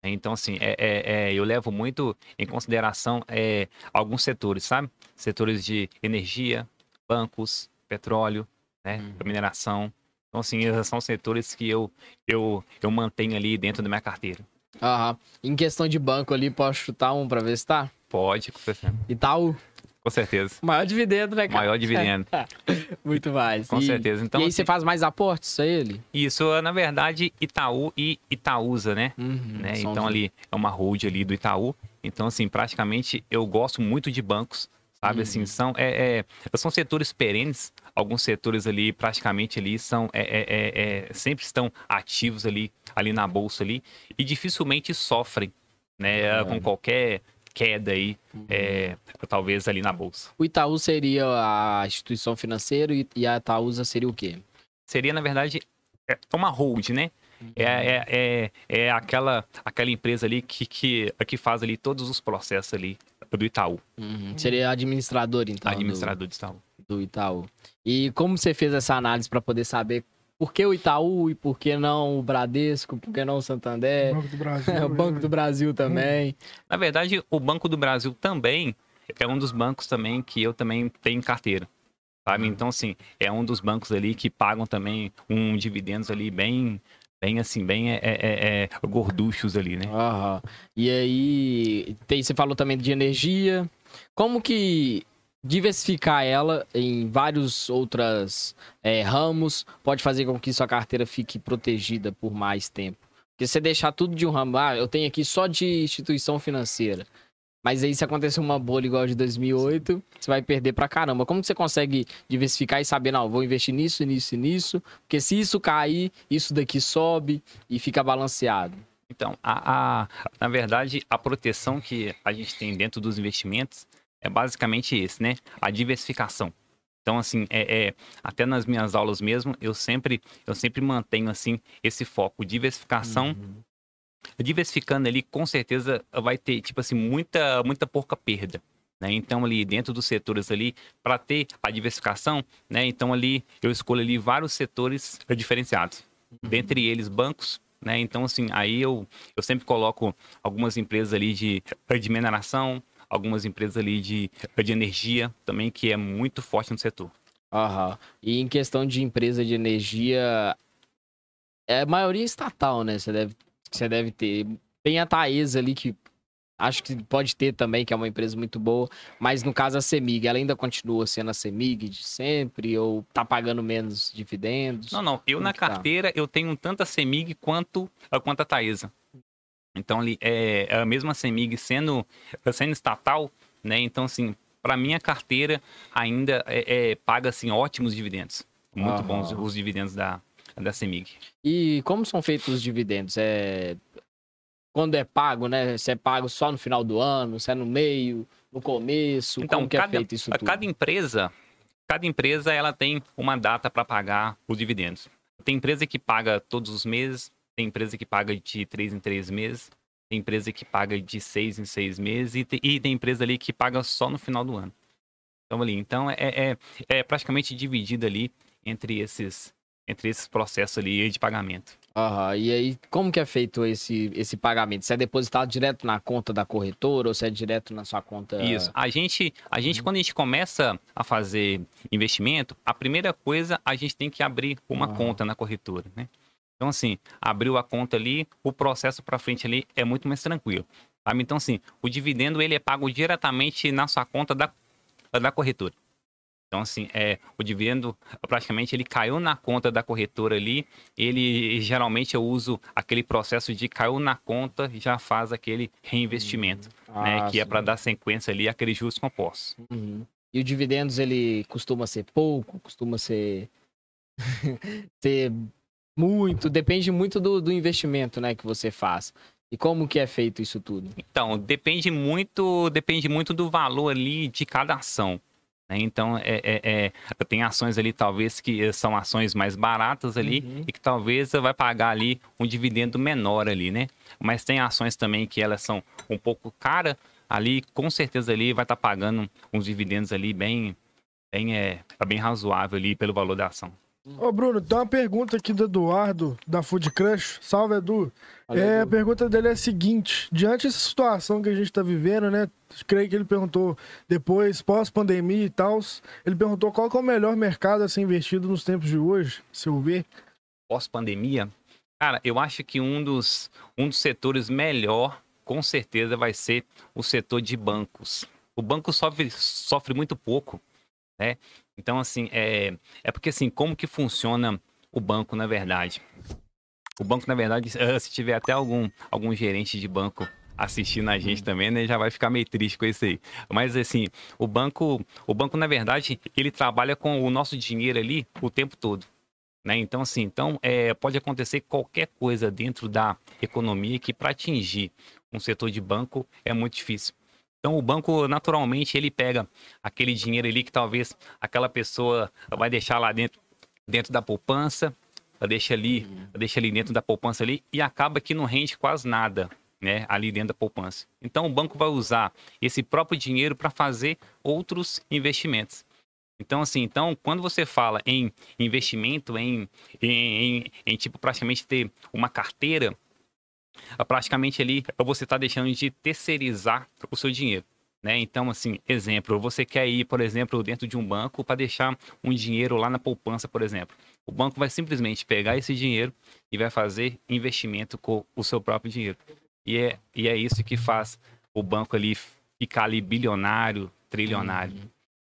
Então, assim, é, é- é, eu levo muito em consideração é, alguns setores, sabe? Setores de energia, bancos, petróleo, né? Uhum. mineração. Então, assim, esses são setores que eu, eu, eu mantenho ali dentro da minha carteira. Aham. Em questão de banco ali, posso chutar um pra ver se tá? Pode, com certeza. Itaú. Com certeza. Maior dividendo, né, cara? Maior dividendo. Muito mais. Com E- certeza. Então, e aí assim, você faz mais aportes a ele? isso, na verdade, Itaú e Itaúsa, né? Uhum, né? Então os- ali é uma hold ali do Itaú. Então assim, praticamente eu gosto muito de bancos, sabe? Assim, Uhum. são é, é, são setores perenes. Alguns setores ali praticamente ali são é, é, é, é, sempre estão ativos ali ali na bolsa ali e dificilmente sofrem, né? Uhum. Com qualquer queda aí, é, talvez ali na bolsa. O Itaú seria a instituição financeira e a Itaúsa seria o quê? Seria na verdade é uma hold, né? É, é, é, é aquela, aquela empresa ali que, que, que faz ali todos os processos ali do Itaú, Uhum, Seria administrador, então, do- administrador de Itaú. Do, Itaú. E como você fez essa análise para poder saber por que o Itaú e por que não o Bradesco, por que não o Santander, Banco do Brasil. o Banco do Brasil também? Na verdade, o Banco do Brasil também é um dos bancos também que eu também tenho carteira. Sabe? Então, assim, é um dos bancos ali que pagam também um dividendos ali bem, bem assim, bem é, é, é, gorduchos ali, né? Aham. E aí, tem, você falou também de energia. Como que diversificar ela em vários outros ramos pode fazer com que sua carteira fique protegida por mais tempo? Porque você deixar tudo de um ramo, ah, eu tenho aqui só de instituição financeira. Mas aí se acontecer uma bolha igual a de 2008, você vai perder pra caramba. Como você consegue diversificar e saber, não, vou investir nisso, nisso e nisso? Porque se isso cair, isso daqui sobe e fica balanceado. Então, a, a- na verdade, a proteção que a gente tem dentro dos investimentos é basicamente esse, né? A diversificação. Então, assim, é, é- até nas minhas aulas mesmo, eu sempre, eu sempre mantenho, assim, esse foco, diversificação. Diversificando ali, com certeza, vai ter, tipo assim, muita, muita pouca perda. Né? Então, ali dentro dos setores ali, para ter a diversificação, né? Então, ali, eu escolho ali vários setores diferenciados. Dentre eles, bancos, né? Então, assim, aí eu, eu sempre coloco algumas empresas ali de, de mineração, algumas empresas ali de, de energia também, que é muito forte no setor. Aham. E em questão de empresa de energia, é a maioria estatal, né? Você deve, você deve ter. Tem a Taesa ali que Acho que pode ter também, que é uma empresa muito boa. Mas no caso a Semig, ela ainda continua sendo a Semig de sempre? Ou tá pagando menos dividendos? Não, não. Eu Como na tá? carteira, eu tenho tanto a Semig quanto, a- quanto a Taesa. Então, é, é a mesma Semig sendo, sendo estatal, né? Então, assim, para minha carteira ainda é, é, paga, assim, ótimos dividendos. Muito bons os dividendos da, da Semig. E como são feitos os dividendos? É... Quando é pago, né? Se é pago só no final do ano, se é no meio, no começo? Então, como que cada- é feito isso tudo? Cada empresa, cada empresa ela tem uma data para pagar os dividendos. Tem empresa que paga todos os meses, tem empresa que paga de três em três meses, tem empresa que paga de seis em seis meses e tem, e tem empresa ali que paga só no final do ano. Então ali, então é, é, é praticamente dividido ali entre esses entre esses processos ali de pagamento. Aham, E aí, como que é feito esse, esse pagamento? Se é depositado direto na conta da corretora ou se é direto na sua conta? Isso. A gente, a gente quando a gente começa a fazer investimento, a primeira coisa a gente tem que abrir uma Ah. conta na corretora, né? Então assim, abriu a conta ali, o processo para frente ali é muito mais tranquilo. Sabe? Então assim, o dividendo ele é pago diretamente na sua conta da, da corretora. Então assim, é, o dividendo praticamente ele caiu na conta da corretora ali, ele geralmente eu uso aquele processo de caiu na conta e já faz aquele reinvestimento né, Ah, que é sim. para dar sequência ali àqueles juros compostos. Uhum. E o dividendos, ele costuma ser pouco, costuma ser... ser muito, depende muito do, do investimento, né, que você faz. E como que é feito isso tudo? Então, depende muito, depende muito do valor ali de cada ação. né? Então, é, é- é- tem ações ali, talvez, que são ações mais baratas ali Uhum. e que talvez você vai pagar ali um dividendo menor ali, né? Mas tem ações também que elas são um pouco caras ali, com certeza ali vai estar pagando uns dividendos ali bem, bem, é, bem razoável ali pelo valor da ação. Ô, Bruno, tem uma pergunta aqui do Eduardo, da Food Crush. Salve, Edu. Olha, É, a Edu. pergunta dele é a seguinte: diante dessa situação que a gente tá vivendo, né? Creio que ele perguntou depois, pós-pandemia e tal. Ele perguntou qual que é o melhor mercado a ser investido nos tempos de hoje, se eu ver. pós-pandemia, cara, eu acho que um dos, um dos setores melhor, com certeza, vai ser o setor de bancos. O banco sofre, sofre muito pouco, né? Então, assim, é, é porque, assim, como que funciona o banco, na verdade? O banco, na verdade, se tiver até algum, algum gerente de banco assistindo a gente também, né, já vai ficar meio triste com isso aí. Mas, assim, o banco, o banco, na verdade, ele trabalha com o nosso dinheiro ali o tempo todo. Né? Então, assim, então, é, pode acontecer qualquer coisa dentro da economia que para atingir um setor de banco é muito difícil. Então, o banco, naturalmente, ele pega aquele dinheiro ali que talvez aquela pessoa vai deixar lá dentro, dentro da poupança, deixa ali, deixa ali dentro da poupança ali e acaba que não rende quase nada, né, ali dentro da poupança. Então, o banco vai usar esse próprio dinheiro para fazer outros investimentos. Então, assim, então, quando você fala em investimento, em, em, em, em, tipo, praticamente ter uma carteira, praticamente ali você está deixando de terceirizar o seu dinheiro. Né? Então, assim, exemplo, você quer ir, por exemplo, dentro de um banco para deixar um dinheiro lá na poupança, por exemplo. O banco vai simplesmente pegar esse dinheiro e vai fazer investimento com o seu próprio dinheiro. E é, e é isso que faz o banco ali ficar ali bilionário, trilionário.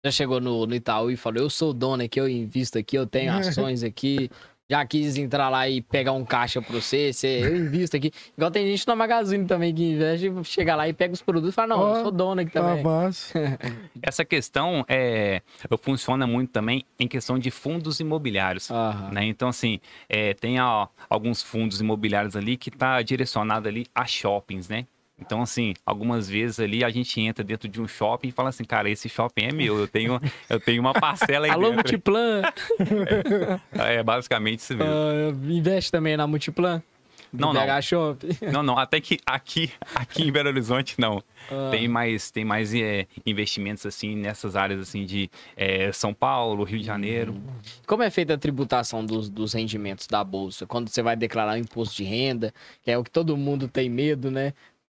Já chegou no, no Itaú e falou: Eu sou dono aqui, eu invisto aqui, eu tenho ações aqui. Já quis entrar lá e pegar um caixa pra você, você eu invisto aqui. Igual tem gente na Magazine também que investe, chega lá e pega os produtos e fala: Não, Ó, eu sou dono aqui Tá também. massa. Essa questão é, funciona muito também em questão de fundos imobiliários. Aham. né? Então, assim, é, tem ó, alguns fundos imobiliários ali que tá direcionado ali a shoppings, né? Então, assim, algumas vezes ali a gente entra dentro de um shopping e fala assim, cara, esse shopping é meu, eu tenho, eu tenho uma parcela aí Alô, dentro. Multiplan! É basicamente isso mesmo. Ah, investe também na Multiplan? Não, não. BH Shop. Não, não, até que aqui, aqui em Belo Horizonte não. Ah. Tem mais, tem mais é, investimentos assim nessas áreas assim de é, São Paulo, Rio de Janeiro. Como é feita a tributação dos, dos rendimentos da bolsa? Quando você vai declarar o imposto de renda, que é o que todo mundo tem medo, né?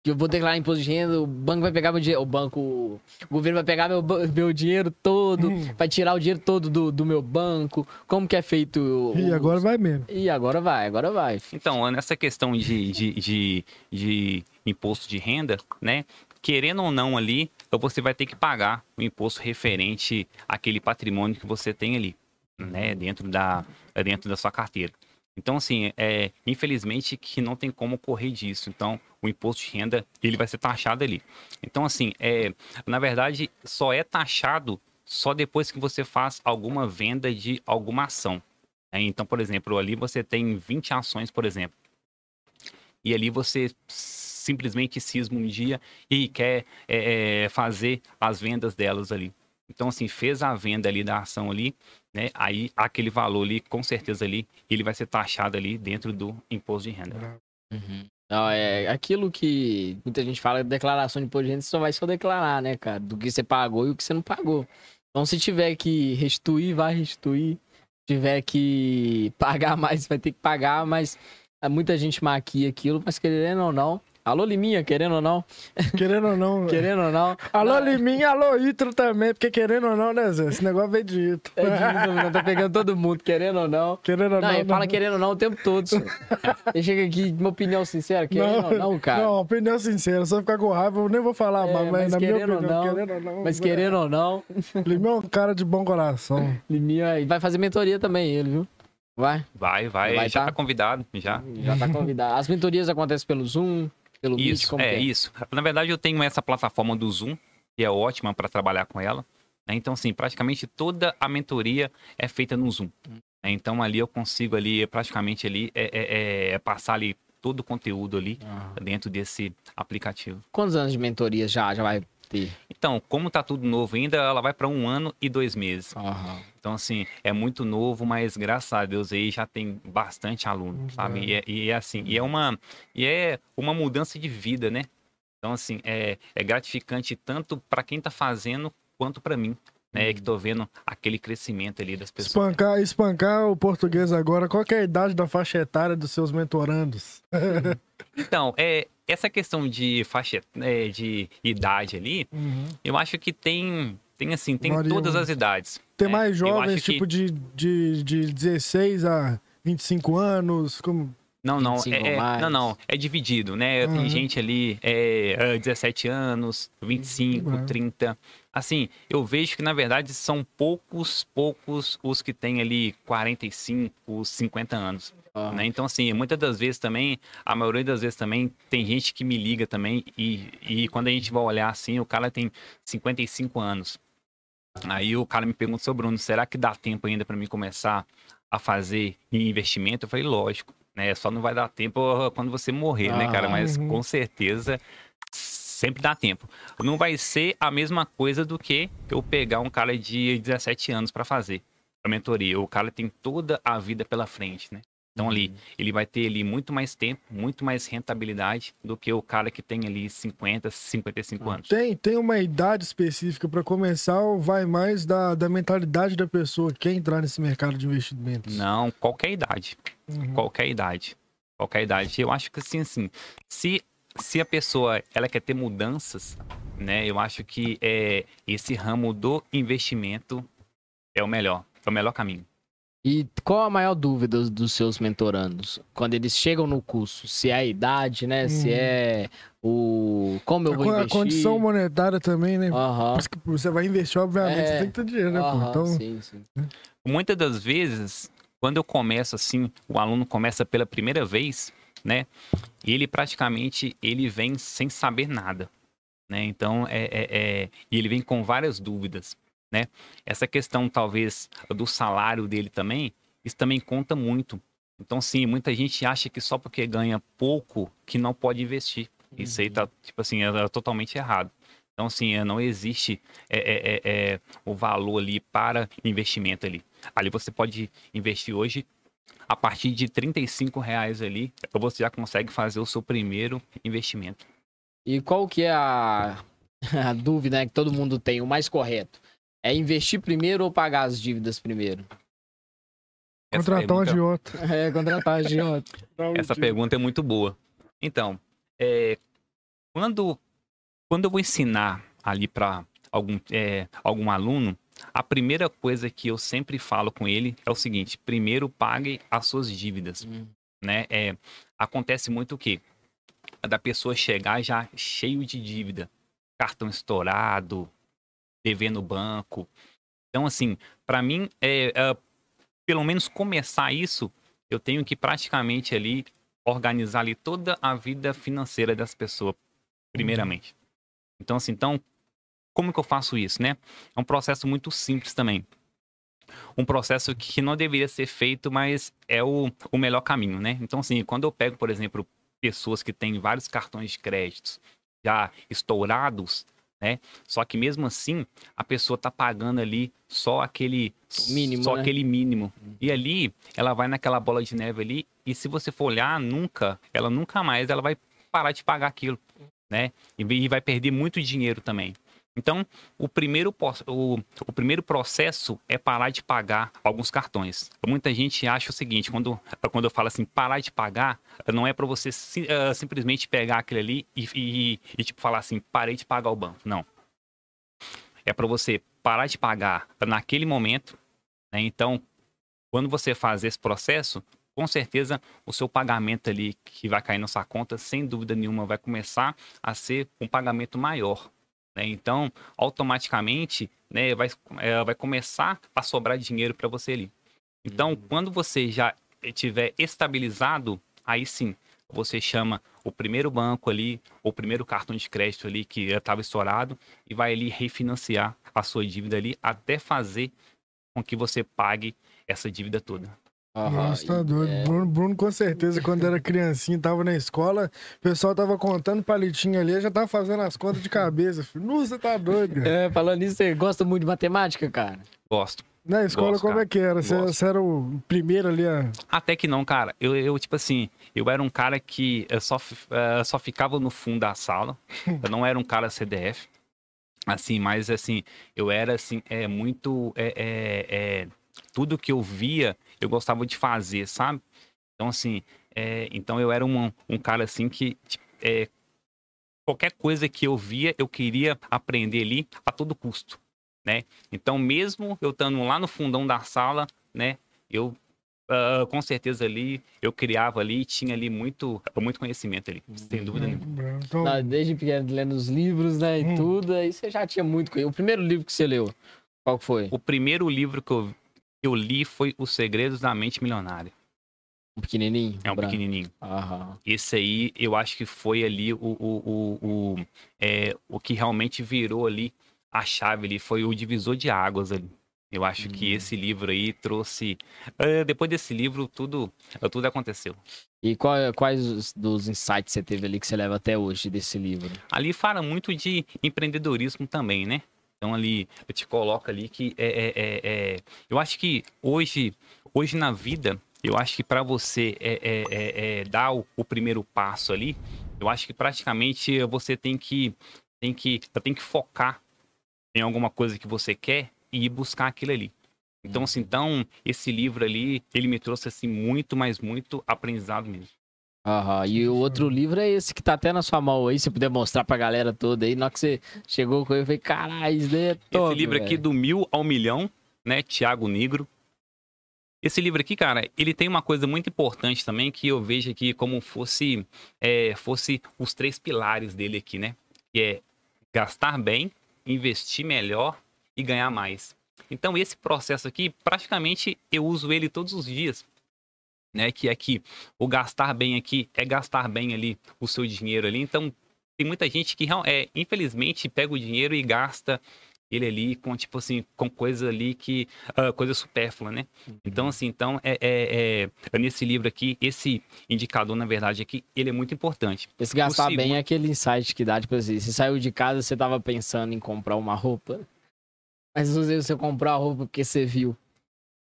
Que eu vou declarar imposto de renda, o banco vai pegar meu dinheiro, o banco, o governo vai pegar meu, meu dinheiro todo, vai tirar o dinheiro todo do, do meu banco. Como que é feito? o- E agora vai mesmo. E agora vai, agora vai. Então, nessa questão de, de, de, de imposto de renda, né? querendo ou não ali, você vai ter que pagar o imposto referente àquele patrimônio que você tem ali, né, dentro da, dentro da sua carteira. Então, assim, é, infelizmente que não tem como correr disso. Então, o imposto de renda, ele vai ser taxado ali. Então, assim, é, na verdade, só é taxado só depois que você faz alguma venda de alguma ação. Né? Então, por exemplo, ali você tem 20 ações, por exemplo. E ali você simplesmente cisma um dia e quer é, é, fazer as vendas delas ali. Então, assim, fez a venda ali da ação ali, né? Aí aquele valor ali, com certeza ali, ele vai ser taxado ali dentro do imposto de renda. Uhum. Não, é aquilo que muita gente fala, declaração de imposto de renda, você só vai só declarar, né, cara? Do que você pagou e o que você não pagou. Então, se tiver que restituir, vai restituir. Se tiver que pagar mais, vai ter que pagar, mas muita gente maquia aquilo, mas querendo ou não, Alô, Liminha, querendo ou não. Querendo ou não. querendo ou não. Alô, Liminha, alô, Itro também, porque querendo ou não, né, Zé? Esse negócio veio de Itro. É de Itro, não tá pegando todo mundo, querendo ou não. Querendo ou não. Não, ele fala querendo ou não o tempo todo. ele chega aqui, uma opinião sincera, querendo não, ou não, cara. Não, opinião sincera, só ficar com raiva, eu nem vou falar é, mais, mas, na minha opinião, não, querendo ou não. Mas querendo ou não. Liminha é um cara de bom coração. Liminha vai fazer mentoria também, ele, viu? Vai? Vai, vai. vai já tá? tá convidado, já. Já tá convidado. As mentorias acontecem pelo Zoom, pelo isso, Meet, é, é? isso. Na verdade, eu tenho essa plataforma do Zoom, que é ótima para trabalhar com ela. Né? Então, assim, praticamente toda a mentoria é feita no Zoom. Né? Então, ali eu consigo ali, praticamente ali, é, é, é passar ali todo o conteúdo ali uhum. dentro desse aplicativo. Quantos anos de mentoria já, já vai ter? Então, como tá tudo novo ainda, ela vai para um ano e dois meses. Uhum. Então, assim, é muito novo, mas graças a Deus aí já tem bastante aluno, uhum. sabe? E é, e é, assim, e é uma, e é uma mudança de vida, né? Então, assim, é, é gratificante tanto para quem tá fazendo quanto para mim. Né, que tô vendo aquele crescimento ali das pessoas. Espancar, espancar o português agora, qual é a idade da faixa etária dos seus mentorandos? então, é, essa questão de faixa é, de idade ali, uhum. eu acho que tem, tem assim, tem Maria, todas as idades. Tem né? mais jovens, tipo que... de, de, de 16 a 25 anos, como... Não, não, é, é, não, não, é dividido, né? Uhum. Tem gente ali, é, 17 anos, 25, uhum. 30. Assim, eu vejo que, na verdade, são poucos, poucos os que têm ali 45, 50 anos. Uhum. Né? Então, assim, muitas das vezes também, a maioria das vezes também, tem gente que me liga também e, e quando a gente vai olhar assim, o cara tem 55 anos. Aí o cara me pergunta, seu Bruno, será que dá tempo ainda para mim começar a fazer investimento? Eu falei, lógico né? Só não vai dar tempo quando você morrer, ah, né, cara? Mas uhum. com certeza sempre dá tempo. Não vai ser a mesma coisa do que eu pegar um cara de 17 anos para fazer a mentoria. O cara tem toda a vida pela frente, né? Então ali, uhum. ele vai ter ali muito mais tempo, muito mais rentabilidade do que o cara que tem ali 50, 55 anos. Tem, tem uma idade específica para começar ou vai mais da, da mentalidade da pessoa que quer entrar nesse mercado de investimentos? Não, qualquer idade. Uhum. Qualquer idade. Qualquer idade. Eu acho que assim, assim, se, se a pessoa ela quer ter mudanças, né? Eu acho que é, esse ramo do investimento é o melhor, é o melhor caminho. E qual a maior dúvida dos seus mentorandos? Quando eles chegam no curso, se é a idade, né? Hum. Se é o... Como eu vou a, investir? A condição monetária também, né? Uhum. Você vai investir, obviamente, é... você tem que ter dinheiro, né? Uhum, então... sim, sim. Muitas das vezes, quando eu começo assim, o aluno começa pela primeira vez, né? Ele praticamente, ele vem sem saber nada, né? Então, é, é, é... E ele vem com várias dúvidas né? Essa questão, talvez, do salário dele também, isso também conta muito. Então, sim, muita gente acha que só porque ganha pouco que não pode investir. Uhum. Isso aí tá, uhum. tipo assim, é, é totalmente errado. Então, assim, não existe é, é, é, é, o valor ali para investimento ali. Ali você pode investir hoje a partir de 35 reais ali, você já consegue fazer o seu primeiro investimento. E qual que é a, a dúvida né, que todo mundo tem, o mais correto? É investir primeiro ou pagar as dívidas primeiro? contratar um agiota. É, contratar um agiota. Essa pergunta é muito boa. Então, é, quando, quando eu vou ensinar ali para algum, é, algum aluno, a primeira coisa que eu sempre falo com ele é o seguinte: primeiro pague as suas dívidas. Hum. Né? É, acontece muito o quê? Da pessoa chegar já cheio de dívida. cartão estourado, devendo banco. Então, assim, para mim, é, é, pelo menos começar isso, eu tenho que praticamente ali organizar ali toda a vida financeira das pessoas, primeiramente. Então, assim, então, como que eu faço isso, né? É um processo muito simples também. Um processo que não deveria ser feito, mas é o, o melhor caminho, né? Então, assim, quando eu pego, por exemplo, pessoas que têm vários cartões de créditos já estourados, né? Só que mesmo assim, a pessoa tá pagando ali só aquele mínimo, só né? aquele mínimo. E ali ela vai naquela bola de neve ali e se você for olhar, nunca, ela nunca mais ela vai parar de pagar aquilo, né? E vai perder muito dinheiro também. Então, o primeiro, o, o, primeiro processo é parar de pagar alguns cartões. Muita gente acha o seguinte, quando, quando eu falo assim, parar de pagar, não é para você uh, simplesmente pegar aquele ali e, e, e, tipo, falar assim, parei de pagar o banco. Não. É para você parar de pagar naquele momento. Né? Então, quando você faz esse processo, com certeza o seu pagamento ali que vai cair na sua conta, sem dúvida nenhuma, vai começar a ser um pagamento maior. Né? Então, automaticamente, né, vai, é, vai começar a sobrar dinheiro para você ali. Então, uhum. quando você já estiver estabilizado, aí sim, você chama o primeiro banco ali, o primeiro cartão de crédito ali que estava estourado e vai ali refinanciar a sua dívida ali até fazer com que você pague essa dívida toda. Nossa, tá doido. É... Bruno, Bruno, com certeza, quando era criancinha, tava na escola, o pessoal tava contando palitinho ali, já tava fazendo as contas de cabeça. Nossa, tá doido. É, falando nisso, você gosta muito de matemática, cara? Gosto. Na escola, Gosto, como cara. é que era? Você, você, era o primeiro ali a... Até que não, cara. Eu, eu tipo assim, eu era um cara que só, uh, só ficava no fundo da sala. eu não era um cara CDF. Assim, mas assim, eu era assim, é muito... É, é, é tudo que eu via, eu gostava de fazer, sabe? Então, assim, é, então eu era um, um cara assim que é, qualquer coisa que eu via, eu queria aprender ali a todo custo, né? Então, mesmo eu estando lá no fundão da sala, né? Eu Uh, com certeza ali eu criava ali tinha ali muito muito conhecimento ali sem dúvida nenhuma então... desde pequeno lendo os livros né e hum. tudo aí você já tinha muito o primeiro livro que você leu qual foi o primeiro livro que eu eu li foi Os Segredos da Mente Milionária. Um pequenininho? É um branco. pequenininho. Aham. Esse aí, eu acho que foi ali o, o, o, o, é, o que realmente virou ali a chave ali, foi o divisor de águas ali. Eu acho que esse hum. livro aí trouxe. Uh, depois desse livro, tudo, tudo aconteceu. E qual, quais dos insights você teve ali que você leva até hoje desse livro? Ali fala muito de empreendedorismo também, né? Então ali eu te coloco ali que é, é, é, é eu acho que hoje, hoje na vida, eu acho que para você é, é, é, dar o, o, primeiro passo ali, eu acho que praticamente você tem que tem que tem que focar em alguma coisa que você quer e ir buscar aquilo ali. Então, assim, então, esse livro ali, ele me trouxe, assim, muito, mas muito aprendizado mesmo. Aham, e o outro livro é esse que tá até na sua mão aí, se puder mostrar pra galera toda aí. Na hora que você chegou com ele, eu falei, caralho, isso daí é top, Esse livro véio. aqui, do mil ao milhão, né, Tiago Negro. Esse livro aqui, cara, ele tem uma coisa muito importante também, que eu vejo aqui como fosse, é, fosse os três pilares dele aqui, né? Que é gastar bem, investir melhor e ganhar mais. Então, esse processo aqui, praticamente, eu uso ele todos os dias né? Que é que o gastar bem aqui é gastar bem ali o seu dinheiro ali. Então, tem muita gente que, é, infelizmente, pega o dinheiro e gasta ele ali com, tipo assim, com coisa ali que... Uh, coisa supérflua, né? Uhum. Então, assim, então, é, é, é, nesse livro aqui, esse indicador, na verdade, aqui, ele é muito importante. Esse gastar segundo... bem é aquele insight que dá, tipo assim, você saiu de casa, você tava pensando em comprar uma roupa, mas você comprou a roupa porque você viu.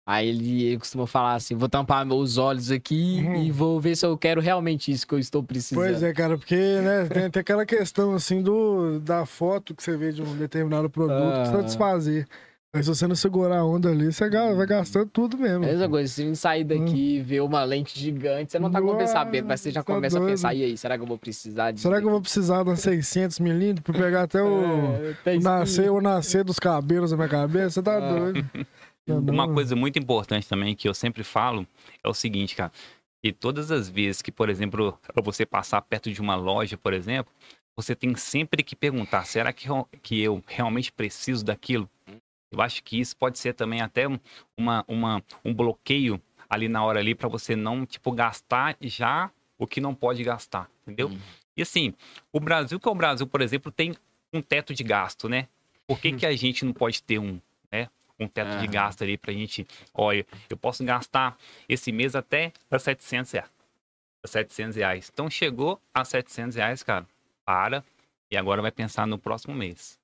Aí ele, ele costuma falar assim: vou tampar meus olhos aqui uhum. e vou ver se eu quero realmente isso que eu estou precisando. Pois é, cara, porque né, tem, tem aquela questão assim do, da foto que você vê de um determinado produto uhum. satisfazer. Mas se você não segurar a onda ali, você vai gastando tudo mesmo. Mesma coisa, se sair daqui e ver uma lente gigante, você não tá com pensamento, mas você já tá começa doido. a pensar, e aí, será que eu vou precisar de... Será que eu vou precisar de uns 600 milímetros pra pegar até o... É, o nascer, o nascer dos cabelos da minha cabeça? Você tá ah. doido. Uma coisa muito importante também que eu sempre falo é o seguinte, cara. E todas as vezes que, por exemplo, você passar perto de uma loja, por exemplo, você tem sempre que perguntar: será que, eu- que eu realmente preciso daquilo? Eu acho que isso pode ser também até um- uma, uma, um bloqueio ali na hora ali para você não, tipo, gastar já o que não pode gastar, entendeu? Uhum. E assim, o Brasil, que é o Brasil, por exemplo, tem um teto de gasto, né? Por que, que a gente não pode ter um? Um teto de gasto ali pra gente, olha, eu posso gastar esse mês até a 700 reais. A 700 reais. Então chegou a 700 reais, cara, para e agora vai pensar no próximo mês.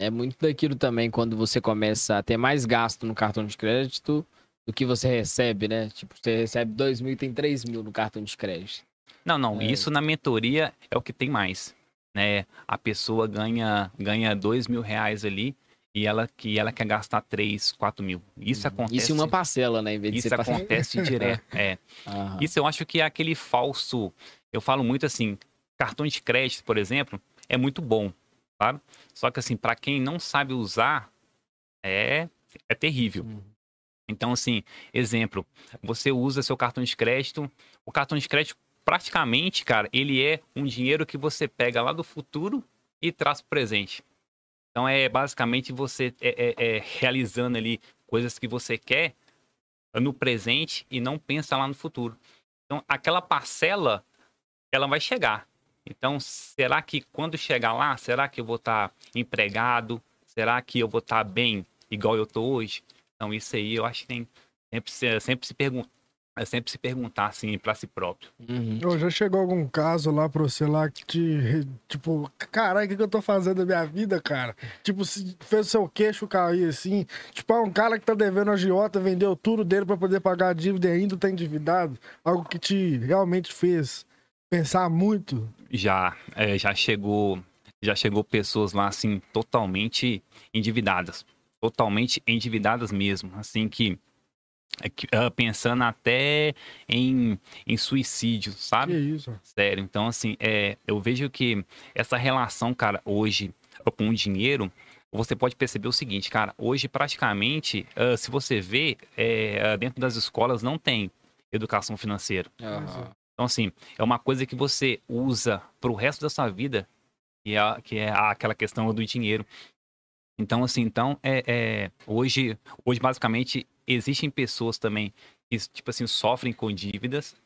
É muito daquilo também quando você começa a ter mais gasto no cartão de crédito do que você recebe, né? Tipo, você recebe 2 mil e tem 3 mil no cartão de crédito. Não, não, É. isso na mentoria é o que tem mais, né? A pessoa ganha ganha dois mil reais ali e ela que ela quer gastar 3, 4 mil. Isso acontece. Isso em uma parcela, né? Em vez de Isso ser parcela. acontece direto. É. Aham. Isso eu acho que é aquele falso. Eu falo muito assim, cartão de crédito, por exemplo, é muito bom, sabe? Só que assim, para quem não sabe usar, é é terrível. Uhum. Então assim, exemplo, você usa seu cartão de crédito, o cartão de crédito praticamente, cara, ele é um dinheiro que você pega lá do futuro e traz pro presente. Então é basicamente você é, é- é realizando ali coisas que você quer no presente e não pensa lá no futuro. Então aquela parcela, ela vai chegar. Então será que quando chegar lá, será que eu vou estar empregado? Será que eu vou estar bem igual eu tô hoje? Então isso aí eu acho que tem sempre se, sempre se perguntar, sempre se perguntar assim para si próprio. Uhum. Já chegou algum caso lá pra você lá que te. Tipo, caralho, o que, que eu tô fazendo da minha vida, cara? Tipo, se fez o seu queixo cair assim. Tipo, ah, um cara que tá devendo a agiota, vendeu tudo dele pra poder pagar a dívida e ainda tá endividado. Algo que te realmente fez pensar muito. já é, já chegou já chegou pessoas lá assim totalmente endividadas totalmente endividadas mesmo assim que, que, ah, pensando até em, em suicídio Que sabe isso? sério então assim é, eu vejo que essa relação cara hoje com o dinheiro você pode perceber o seguinte cara hoje praticamente ah, se você vê é, ah, dentro das escolas não tem educação financeira Aham. então, assim, é uma coisa que você usa pro resto da sua vida, que é, que é aquela questão do dinheiro. Então, assim, então, é, é, hoje, hoje, basicamente, existem pessoas também que, tipo assim, sofrem com dívidas.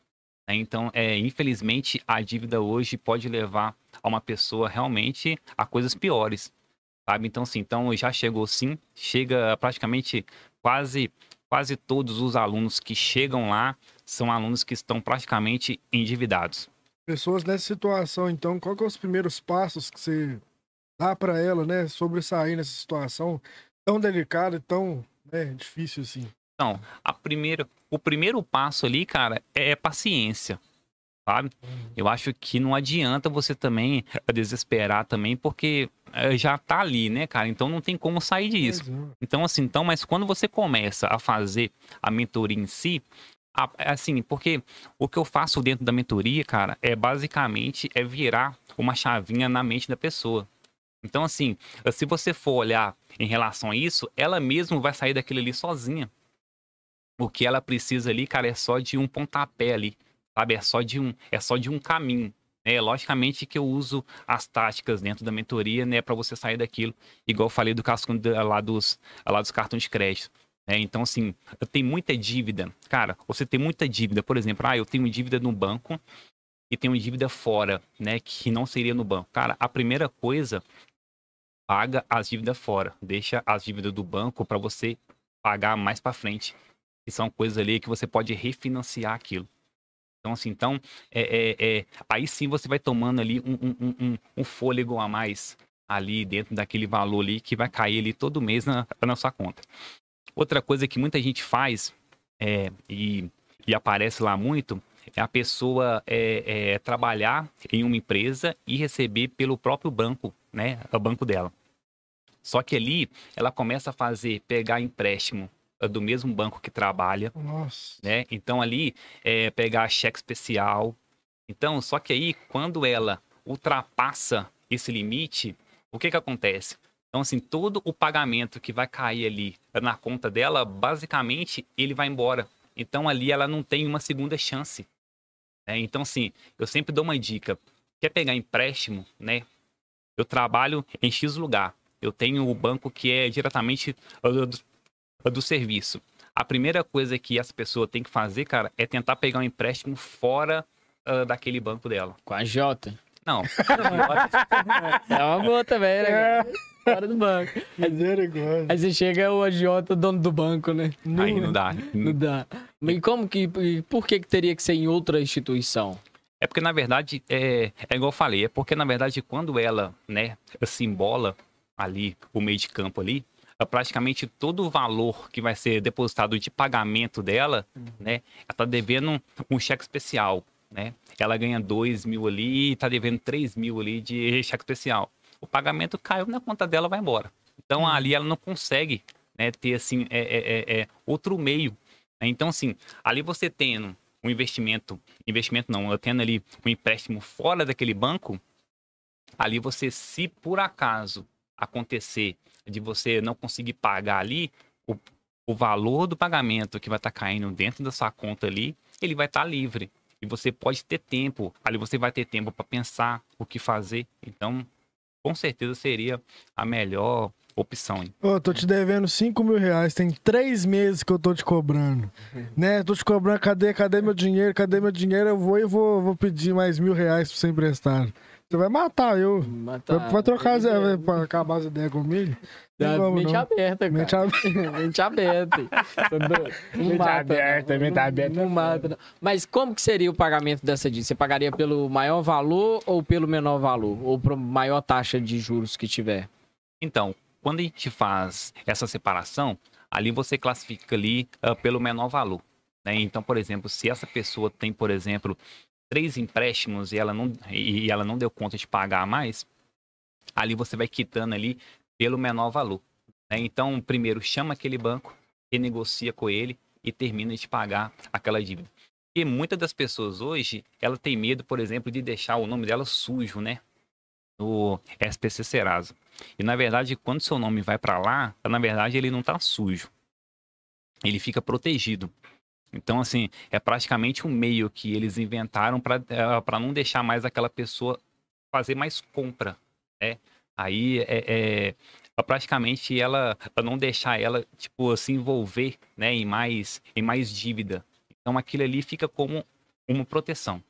né? Então, é, infelizmente, a dívida hoje pode levar a uma pessoa realmente a coisas piores, sabe? Então, assim, então já chegou sim, chega praticamente quase, quase todos os alunos que chegam lá são alunos que estão praticamente endividados. Pessoas nessa situação, então, qual que é os primeiros passos que você dá pra ela, né? Sobressair nessa situação tão delicada e tão né, difícil assim. Então, a primeira, o primeiro passo ali, cara, é paciência, sabe? Eu acho que não adianta você também desesperar também, porque eh, já tá ali, né, cara? Então não tem como sair disso. É. Então, assim, então, mas quando você começa a fazer a mentoria em si, a- assim, porque o que eu faço dentro da mentoria, cara, é basicamente é virar uma chavinha na mente da pessoa. Então, assim, se você for olhar em relação a isso, ela mesmo vai sair daquilo ali sozinha. O que ela precisa ali, cara, é só de um pontapé ali, sabe? É só de um, é só de um caminho. É, logicamente que eu uso as táticas dentro da mentoria, né, para você sair daquilo, igual eu falei do caso da- lá dos, lá dos cartões de crédito. né? Então, assim, eu tenho muita dívida. Cara, você tem muita dívida. Por exemplo, ah, eu tenho dívida no banco e tenho dívida fora, né, que não seria no banco. Cara, a primeira coisa, paga as dívidas fora. Deixa as dívidas do banco para você pagar mais para frente. Que são coisas ali que você pode refinanciar aquilo. Então, assim, então, é, é, é, aí sim você vai tomando ali um, um, um- um, fôlego a mais ali dentro daquele valor ali que vai cair ali todo mês na, na sua conta. Outra coisa que muita gente faz é, e, e aparece lá muito a pessoa é, é, trabalhar em uma empresa e receber pelo próprio banco, né? O banco dela. Só que ali ela começa a fazer, pegar empréstimo eh, do mesmo banco que trabalha, Nossa. né? Então ali é pegar cheque especial. Então, só que aí quando ela ultrapassa esse limite, o que que acontece? Então assim, todo o pagamento que vai cair ali na conta dela, basicamente ele vai embora. Então ali ela não tem uma segunda chance. Né? Então assim, eu sempre dou uma dica. Quer pegar empréstimo, né? eu trabalho em X lugar. Eu tenho o banco que é diretamente do, do, do serviço. A primeira coisa que essa pessoa tem que fazer, cara, é tentar pegar um empréstimo fora uh, daquele banco dela. Com a Jota? Não. é uma boa também, né? É. Fora do banco. Misericórdia. Aí você chega o agiota, dono do banco, né? Aí não dá. Não dá. Mas como que. e Por que, que teria que ser em outra instituição? É porque, na verdade, é, é igual eu falei, é porque, na verdade, quando ela, né, se embola ali, o meio de campo ali, é praticamente todo o valor que vai ser depositado de pagamento dela, né, ela tá devendo um, um cheque especial, né? Ela ganha 2 mil ali e tá devendo 3 mil ali de cheque especial. O pagamento caiu na conta dela, vai embora. Então, ali ela não consegue, né, ter, assim, é, é, é, é outro meio. né? Então, assim, ali você tendo um investimento, investimento não, eu tendo ali um empréstimo fora daquele banco, ali você, se por acaso acontecer de você não conseguir pagar ali, o, o valor do pagamento que vai estar caindo dentro da sua conta ali, ele vai estar livre. E você pode ter tempo, ali você vai ter tempo para pensar o que fazer. Então, com certeza seria a melhor opção. Hein? Ô, tô te devendo 5 mil reais, tem três meses que eu tô te cobrando. Né? Tô te cobrando, cadê, cadê meu dinheiro? Cadê meu dinheiro? Eu vou e vou, vou pedir mais mil reais pra você emprestar. Você vai matar eu. Matar- Vai, vai trocar as, vai, pra acabar as ideias comigo? Não mente não. aberta, cara. Mente aberta. mente aberta. Mente mata, aberta, não. mente Não- aberta. Não mata, não. Mas como que seria o pagamento dessa dívida? Você pagaria pelo maior valor ou pelo menor valor? Ou por maior taxa de juros que tiver? Então, quando a gente faz essa separação, ali você classifica ali ah, pelo menor valor. né? Então, por exemplo, se essa pessoa tem, por exemplo, três empréstimos e ela não, e ela não deu conta de pagar mais, ali você vai quitando ali pelo menor valor. né? Então, primeiro chama aquele banco, renegocia com ele e termina de pagar aquela dívida. E muitas das pessoas hoje, ela tem medo, por exemplo, de deixar o nome dela sujo, né? No SPC Serasa. E na verdade, quando seu nome vai para lá, na verdade ele não tá sujo. Ele fica protegido. Então, assim, é praticamente um meio que eles inventaram para não deixar mais aquela pessoa fazer mais compra, né? Aí é, é- é praticamente ela pra não deixar ela tipo se envolver, né, em mais em mais dívida. Então aquilo ali fica como uma proteção.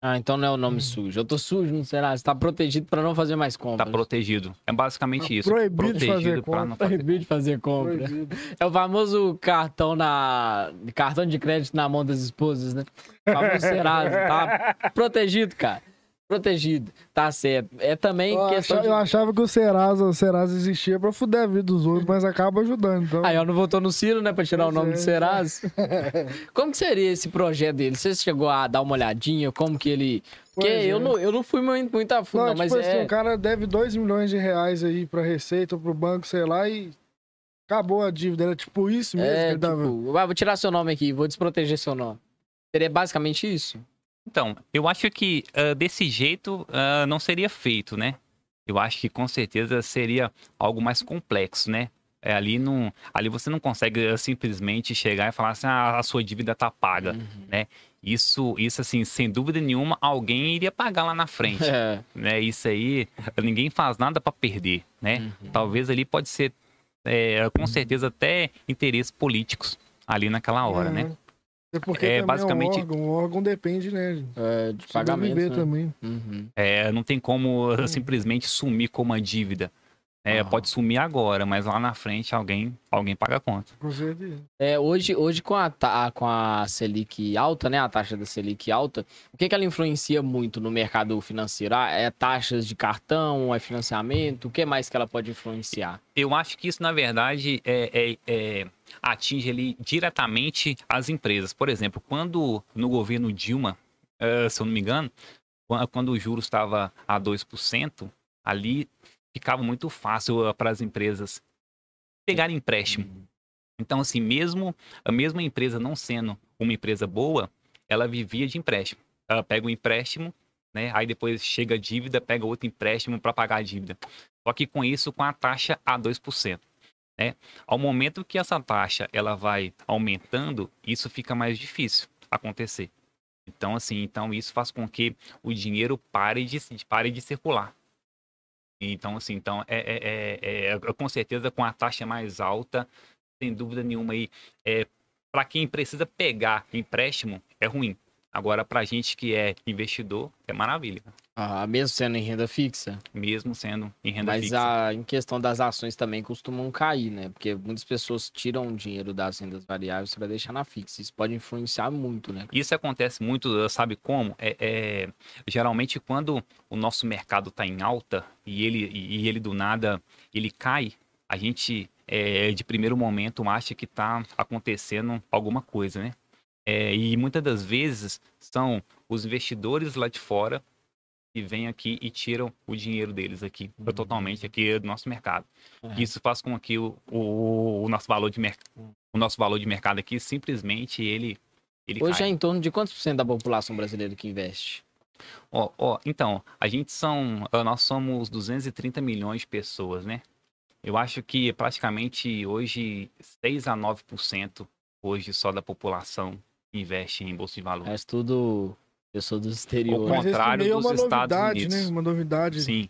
Ah, então não é o nome sujo. Eu tô sujo, não será? Você tá protegido pra não fazer mais Tá compras. protegido. É basicamente Tá isso. proibido de fazer pra não compra. fazer Proibido de fazer compra. Proibido. É o famoso cartão na. cartão de crédito na mão das esposas, né? O famoso Serasa. Tá protegido, cara. Protegido. Tá certo. É também Eu, questão achava, de. eu achava que o Serasa, o Serasa existia pra fuder a vida dos outros, mas acaba ajudando. Então, Aí, ó, não votou no Ciro, né? Pra tirar Pois o nome é, do Serasa. Como que seria esse projeto dele? Você chegou a dar uma olhadinha? Como que ele. Porque é. eu, não, eu não fui muito, muito a fundo, não, não, tipo mas assim, é. o cara deve 2 milhões de reais aí pra Receita ou pro banco, sei lá, e acabou a dívida. Era tipo isso mesmo que É, tipo, ah, vou tirar seu nome aqui, vou desproteger seu nome. Seria basicamente isso? Então, eu acho que ah, desse jeito ah, não seria feito, né? Eu acho que com certeza seria algo mais complexo, né? É, ali, não, ali você não consegue ah, simplesmente chegar e falar assim, ah, a sua dívida tá paga, Uhum. né? Isso, isso assim, sem dúvida nenhuma, alguém iria pagar lá na frente, É. né? Isso aí, ninguém faz nada para perder, né? Uhum. Talvez ali pode ser, é, com certeza, até interesses políticos ali naquela hora, né? É porque É, também basicamente- é um órgão, o órgão depende, né? É, de pagamento. Né? também. Uhum. É, não tem como uh, simplesmente sumir com uma dívida. É, Aham. Pode sumir agora, mas lá na frente alguém, alguém paga a conta. Com certeza. É, hoje, hoje com, a, com a Selic alta, né? A taxa da Selic alta, o que, que ela influencia muito no mercado financeiro? Ah, é taxas de cartão, é financiamento? O que mais que ela pode influenciar? Eu acho que isso, na verdade, é, é- é- atinge ali diretamente as empresas. Por exemplo, quando no governo Dilma, eh, se eu não me engano, quan- quando o juros estava a 2%, ali ficava muito fácil para as empresas pegarem empréstimo. Então, assim, mesmo a mesma empresa não sendo uma empresa boa, ela vivia de empréstimo. Ela pega o empréstimo, né? Aí depois chega a dívida, pega outro empréstimo para pagar a dívida. Só que com isso, com a taxa a 2%. Né? Ao momento que essa taxa ela vai aumentando, isso fica mais difícil acontecer. Então, assim, então isso faz com que o dinheiro pare de, pare de circular. Então, assim, então é, é, é, é com certeza com a taxa mais alta, sem dúvida nenhuma aí, é, para quem precisa pegar empréstimo, é ruim. Agora, para gente que é investidor, é maravilha. Ah, mesmo sendo em renda fixa? Mesmo sendo em renda Mas fixa. a, em questão das ações também costumam cair, né? Porque muitas pessoas tiram o dinheiro das rendas variáveis para deixar na fixa. Isso pode influenciar muito, né? Isso acontece muito, sabe como? É, é geralmente quando o nosso mercado está em alta e ele, e ele do nada ele cai, a gente é, de primeiro momento acha que está acontecendo alguma coisa, né? É, e muitas das vezes são os investidores lá de fora que vêm aqui e tiram o dinheiro deles aqui, uhum. totalmente aqui do nosso mercado. É. Isso faz com que o, o, o nosso valor de mercado, o nosso valor de mercado aqui simplesmente ele, ele Hoje cai. é em torno de quantos por cento da população brasileira que investe? Ó, ó, então, a gente são, ah, nós somos 230 milhões de pessoas, né? Eu acho que praticamente hoje 6 a 9% hoje só da população investe em bolsa de valores. É tudo pessoa do exterior. O contrário é dos uma Estados novidade, Unidos. Né? Uma novidade Sim.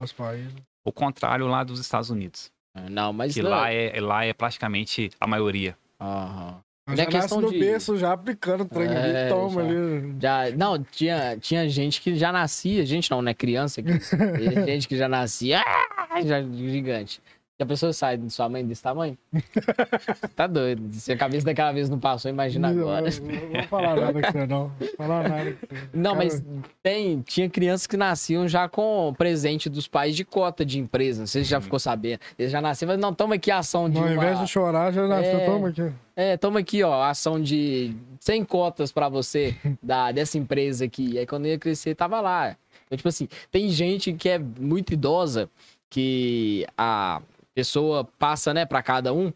nos países. O contrário lá dos Estados Unidos. É, não, mas que não... lá é lá é praticamente a maioria. Aham. Mas Já é questão nasce no de- berço, já aplicando o trem É, toma já. ali. Já, não, tinha, tinha gente que já nascia, gente não, né? Criança aqui. Tem gente que já nascia, ah, já gigante. A pessoa sai de sua mãe desse tamanho? tá doido. Se a cabeça daquela vez não passou, imagina agora. Não, não vou falar nada com você, não. Vou falar nada com você. Não, Cara, mas tem, tinha crianças que nasciam já com presente dos pais de cota de empresa. Não sei se já ficou sabendo. Eles já nasciam, mas não, toma aqui a ação de Ao uma... invés de chorar, já nasceu. É. Toma aqui. É, toma aqui, ó, ação de 100 cotas pra você da, dessa empresa aqui. E aí quando ia crescer, tava lá. Então, tipo assim, tem gente que é muito idosa, que a pessoa passa, né, pra cada um,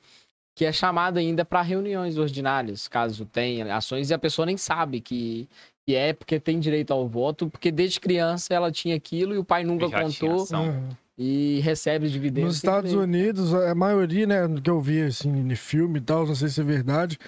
que é chamada ainda pra reuniões ordinárias, caso tenha ações, e a pessoa nem sabe que, que é porque tem direito ao voto, porque desde criança ela tinha aquilo e o pai nunca contou. Uhum. e recebe os dividendos. Nos Estados Unidos, a maioria, né, do que eu vi, assim, em filme e tal, não sei se é verdade,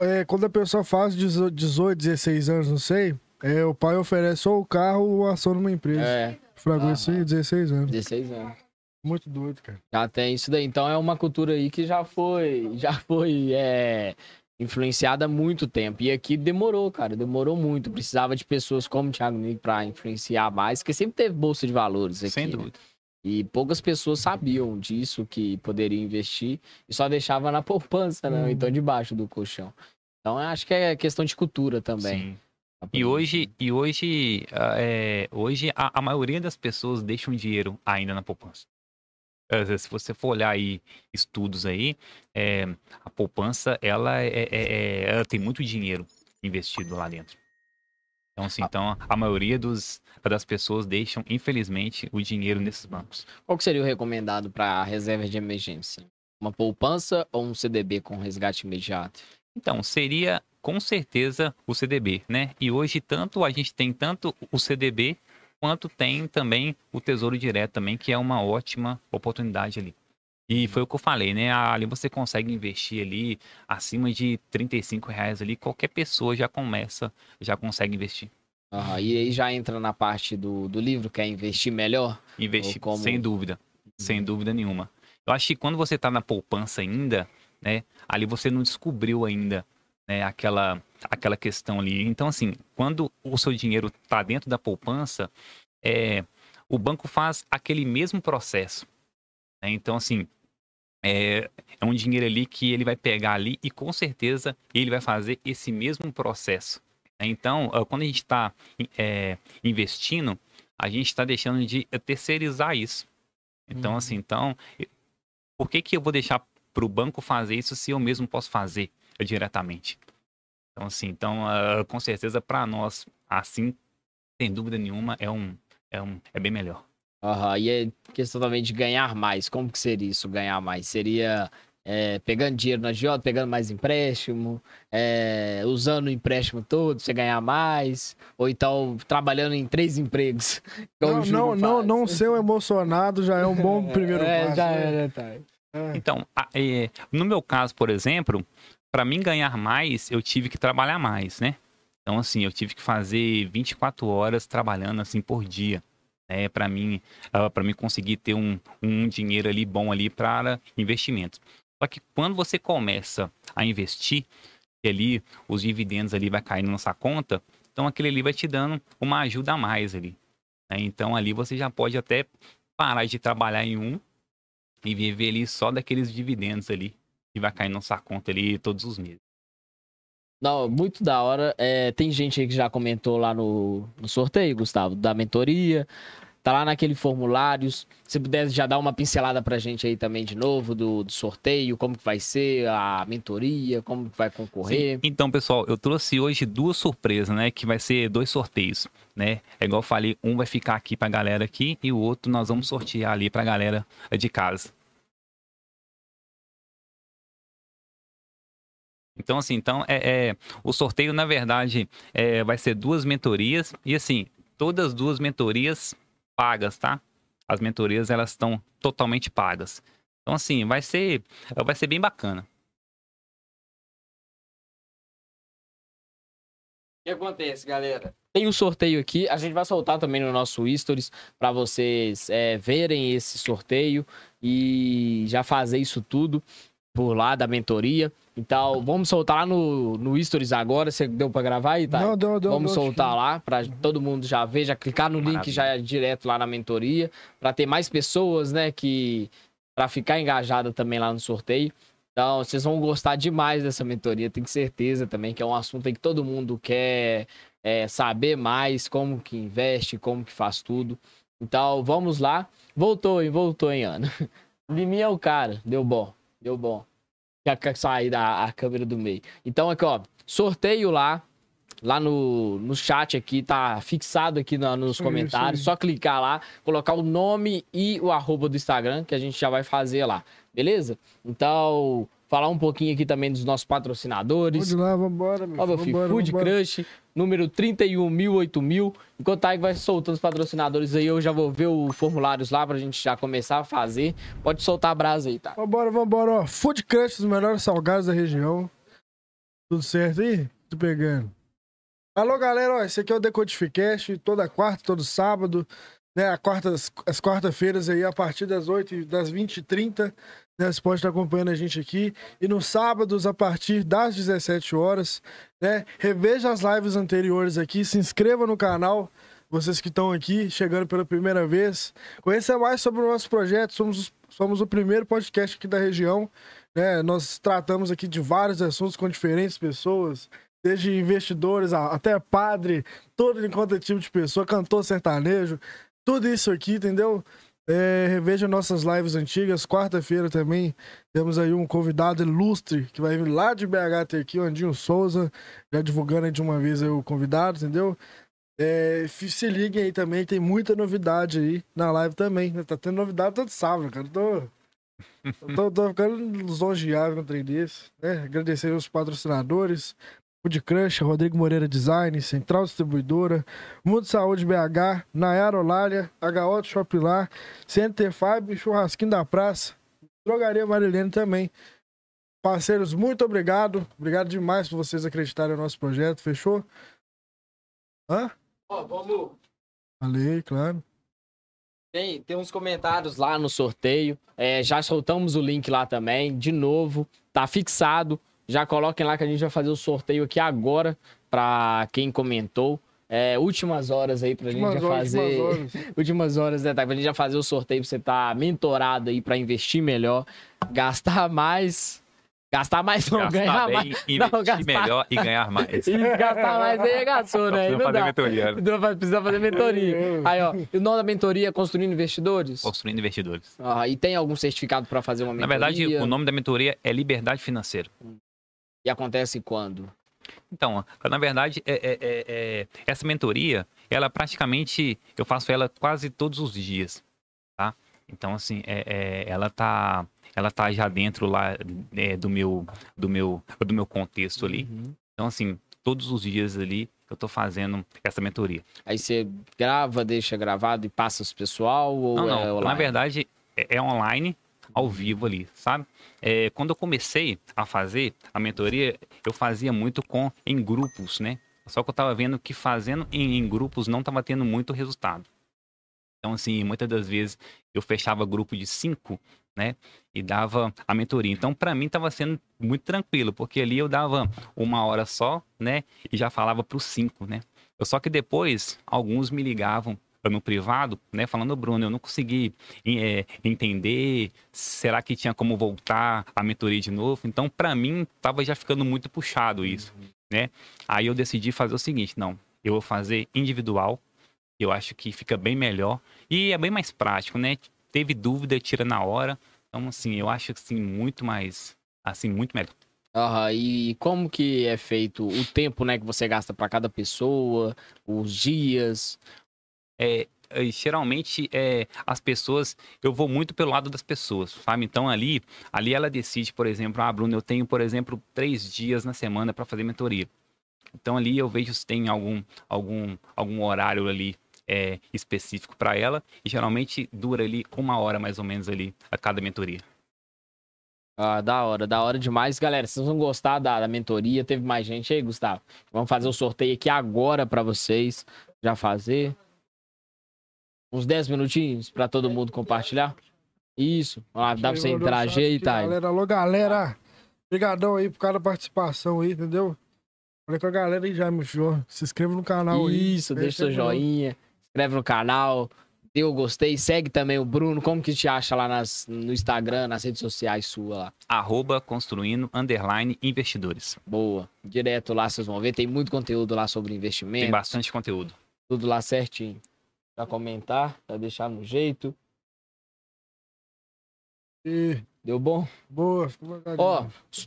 é, quando a pessoa faz 18, 16 anos, não sei, é, o pai oferece ou o carro ou a ação numa empresa. É, Fragou isso aí, 16 anos. 16 anos. Muito doido, cara. Já tem isso daí. Então é uma cultura aí que já foi, já foi é, influenciada há muito tempo. E aqui demorou, cara, demorou muito. Precisava de pessoas como o Thiago Nick para influenciar mais, porque sempre teve bolsa de valores aqui. Sem né? dúvida. E poucas pessoas sabiam disso, que poderiam investir, e só deixava na poupança, né? Ou Uhum. Então debaixo do colchão. Então eu acho que é questão de cultura também. Sim. E hoje, e hoje, ah, é, hoje a, a maioria das pessoas deixam dinheiro ainda na poupança. Eh, Se você for olhar aí estudos aí, é, a poupança ela, é, é- é- ela tem muito dinheiro investido lá dentro. Então, assim, então a maioria dos, das pessoas deixam, infelizmente, o dinheiro nesses bancos. Qual que seria o recomendado para reserva de emergência? Uma poupança ou um CDB com resgate imediato? Então, seria com certeza o CDB, né? E hoje tanto a gente tem tanto o CDB quanto tem também o Tesouro Direto também, que é uma ótima oportunidade ali. E foi o que eu falei, né? Ali você consegue investir ali acima de 35 reais ali, qualquer pessoa já começa, já consegue investir. E aí já entra na parte do, do livro, que é investir melhor. Investir, como- sem dúvida, sem dúvida nenhuma. Eu acho que quando você está na poupança ainda, né? Ali você não descobriu ainda, né? Aquela, aquela questão ali. Então, assim, quando o seu dinheiro está dentro da poupança, é, o banco faz aquele mesmo processo. né? Então, assim, é, é um dinheiro ali que ele vai pegar ali e com certeza ele vai fazer esse mesmo processo. né? Então, ah, quando a gente está investindo, a gente está deixando de terceirizar isso. Então, Uhum. assim, então, por que, que eu vou deixar para o banco fazer isso se eu mesmo posso fazer diretamente? Então, assim, então, ah, com certeza, para nós, assim, sem dúvida nenhuma, é um, é um, é bem melhor. Aham, E é questão também de ganhar mais. Como que seria isso, ganhar mais? Seria é, pegando dinheiro na agiota, pegando mais empréstimo, é, usando o empréstimo todo, você ganhar mais, ou então trabalhando em três empregos. Não, não, não, não ser um emocionado já é um bom primeiro É, passo. já né? é, tá. É. Então, a- é, no meu caso, por exemplo, para mim ganhar mais, eu tive que trabalhar mais, né? Então, assim, eu tive que fazer 24 horas trabalhando, assim, por dia. né, para mim, uh, para mim conseguir ter um, um dinheiro ali bom ali para investimento. Só que quando você começa a investir, ali os dividendos ali vai caindo na nossa conta, então aquele ali vai te dando uma ajuda a mais ali. Né? Então ali você já pode até parar de trabalhar em um e viver ali só daqueles dividendos ali que vai cair na nossa conta ali todos os meses. Não, muito da hora. É, tem gente aí que já comentou lá no, no sorteio, Gustavo, da mentoria. Tá lá naquele formulário. Se pudesse já dar uma pincelada pra gente aí também de novo do, do sorteio, como que vai ser a mentoria, como que vai concorrer. Sim. Então, pessoal, eu trouxe hoje duas surpresas, né? Que vai ser dois sorteios, né? É igual eu falei, um vai ficar aqui pra galera aqui e o outro nós vamos sortear ali pra galera de casa. Então, assim, então, é, é, o sorteio, na verdade, é, vai ser duas mentorias. E, assim, todas as duas mentorias pagas, tá? As mentorias, elas estão totalmente pagas. Então, assim, vai ser, vai ser bem bacana. O que acontece, galera? Tem um sorteio aqui, a gente vai soltar também no nosso Stories para vocês é, verem esse sorteio e já fazer isso tudo por lá da mentoria. Então, vamos soltar lá no, no Stories agora. Você deu para gravar aí, tá? Não, deu, deu, Vamos deu, soltar lá para todo mundo já ver, já clicar no Maravilha. link já é direto lá na mentoria, para ter mais pessoas, né, que para ficar engajada também lá no sorteio. Então, vocês vão gostar demais dessa mentoria, tenho certeza também que é um assunto que todo mundo quer é, saber mais, como que investe, como que faz tudo. Então, vamos lá. Voltou, hein? Voltou, hein, Ana? Liminha é o cara, deu bom. Deu bom. Já sair da a câmera do meio. Então, aqui, ó. Sorteio lá. Lá no, no chat aqui, tá fixado aqui no, nos comentários. Só clicar lá, colocar o nome e o arroba do Instagram, que a gente já vai fazer lá. Beleza? Então, falar um pouquinho aqui também dos nossos patrocinadores. Pode lá, vambora, meu. Ó, meu filho, Food vambora. Crush, número 31 mil, 8 mil. Enquanto aí vai soltando os patrocinadores aí, eu já vou ver os formulários lá pra gente já começar a fazer. Pode soltar a brasa aí, tá? Vambora, vambora, ó. Food Crush, os melhores salgados da região. Tudo certo aí? Tô pegando. Alô, galera, ó, esse aqui é o Decodificast, toda quarta, todo sábado, né, quarta, as quarta-feiras aí, a partir das 8 das 20h30, né, você pode estar acompanhando a gente aqui. E nos sábados, a partir das 17 horas, né? Reveja as lives anteriores aqui, se inscreva no canal. Vocês que estão aqui, chegando pela primeira vez, conheça mais sobre o nosso projeto. Somos, somos o primeiro podcast aqui da região. Né? Nós tratamos aqui de vários assuntos com diferentes pessoas, desde investidores até padre, todo enquanto tipo de pessoa, cantor sertanejo, tudo isso aqui, entendeu? É, reveja nossas lives antigas. Quarta-feira também temos aí um convidado ilustre que vai vir lá de BH ter aqui, o Andinho Souza, já divulgando aí de uma vez o convidado, entendeu? É, se liguem aí também, tem muita novidade aí na live também. Né? Tá tendo novidade todo sábado, cara. Tô, tô, tô ficando lisonjeado com o trem desse. Né? Agradecer aos patrocinadores, Food Crush, Rodrigo Moreira Design, Central Distribuidora, Mundo Saúde BH, Nayara Olália, HO Shopilar, Center Fab, Churrasquinho da Praça, Drogaria Marilene também. Parceiros, muito obrigado. Obrigado demais por vocês acreditarem no nosso projeto. Fechou? Hã? Ó, oh, vamos. Falei, claro. Tem, tem uns comentários lá no sorteio. É, já soltamos o link lá também. De novo, tá fixado. Já coloquem lá que a gente vai fazer o sorteio aqui agora para quem comentou. É, últimas horas aí pra últimas gente horas, fazer. Últimas horas, últimas horas né, tá? Pra gente já fazer o sorteio pra você estar tá mentorado aí pra investir melhor, gastar mais. Gastar mais não, gastar ganhar bem, mais. Investir não, gastar... melhor e ganhar mais. E gastar mais aí gastou, né? Precisa fazer mentoria. Né? Precisa fazer mentoria. Aí, ó. E o nome da mentoria é Construindo Investidores? Construindo Investidores. Ah, e tem algum certificado para fazer uma mentoria? Na verdade, o nome da mentoria é Liberdade Financeira. E acontece quando? Então, na verdade, é, é, é, é, essa mentoria, ela praticamente, eu faço ela quase todos os dias, tá? Então, assim, é, é, ela tá, ela tá já dentro lá do meu, do meu, do meu contexto ali. Uhum. Então, assim, todos os dias ali eu tô fazendo essa mentoria. Aí você grava, deixa gravado e passa os pessoal ou não, não. Na verdade, é online, ao vivo ali, sabe? É, quando eu comecei a fazer a mentoria, eu fazia muito com em grupos, né? Só que eu estava vendo que fazendo em, em grupos não estava tendo muito resultado. Então, assim, muitas das vezes eu fechava grupo de cinco, né? E dava a mentoria. Então, para mim, estava sendo muito tranquilo, porque ali eu dava uma hora só, né? E já falava para os cinco, né? Eu, só que depois, alguns me ligavam no privado, né? Falando, Bruno, eu não consegui é, entender. Será que tinha como voltar a mentoria de novo? Então, para mim, tava já ficando muito puxado isso, né? Aí eu decidi fazer o seguinte, não, eu vou fazer individual, eu acho que fica bem melhor e é bem mais prático, né? Teve dúvida, tira na hora. Então, assim, eu acho assim muito mais, assim, muito melhor. Uhum, e como que é feito o tempo, né, que você gasta para cada pessoa, os dias? É, é, geralmente é, as pessoas, eu vou muito pelo lado das pessoas, sabe? Então ali, ali ela decide, por exemplo, ah, Bruno, eu tenho, por exemplo, três dias na semana para fazer mentoria. Então ali eu vejo se tem algum, algum, algum horário ali é, específico para ela e geralmente dura ali uma hora mais ou menos ali a cada mentoria. Ah, da hora, da hora demais. Galera, vocês vão gostar da, da mentoria. Teve mais gente aí, Gustavo. Vamos fazer o sorteio aqui agora para vocês. Já fazer. Uns 10 minutinhos para todo mundo compartilhar. Isso. Ó, dá pra você interagir aí, tá? Galera, alô, galera. Obrigadão aí por cada participação aí, entendeu? Falei com a galera aí já, meu senhor. Se inscreva no canal aí. Isso, deixa seu joinha inscreve no canal, dê o gostei, segue também o Bruno. Como que te acha lá nas, no Instagram, nas redes sociais sua lá? Arroba construindo, underline, investidores. Boa. Direto lá vocês vão ver, tem muito conteúdo lá sobre investimento. Tem bastante conteúdo. Tudo lá certinho. Pra comentar, pra deixar no jeito. E... Deu bom? Boa, Ó,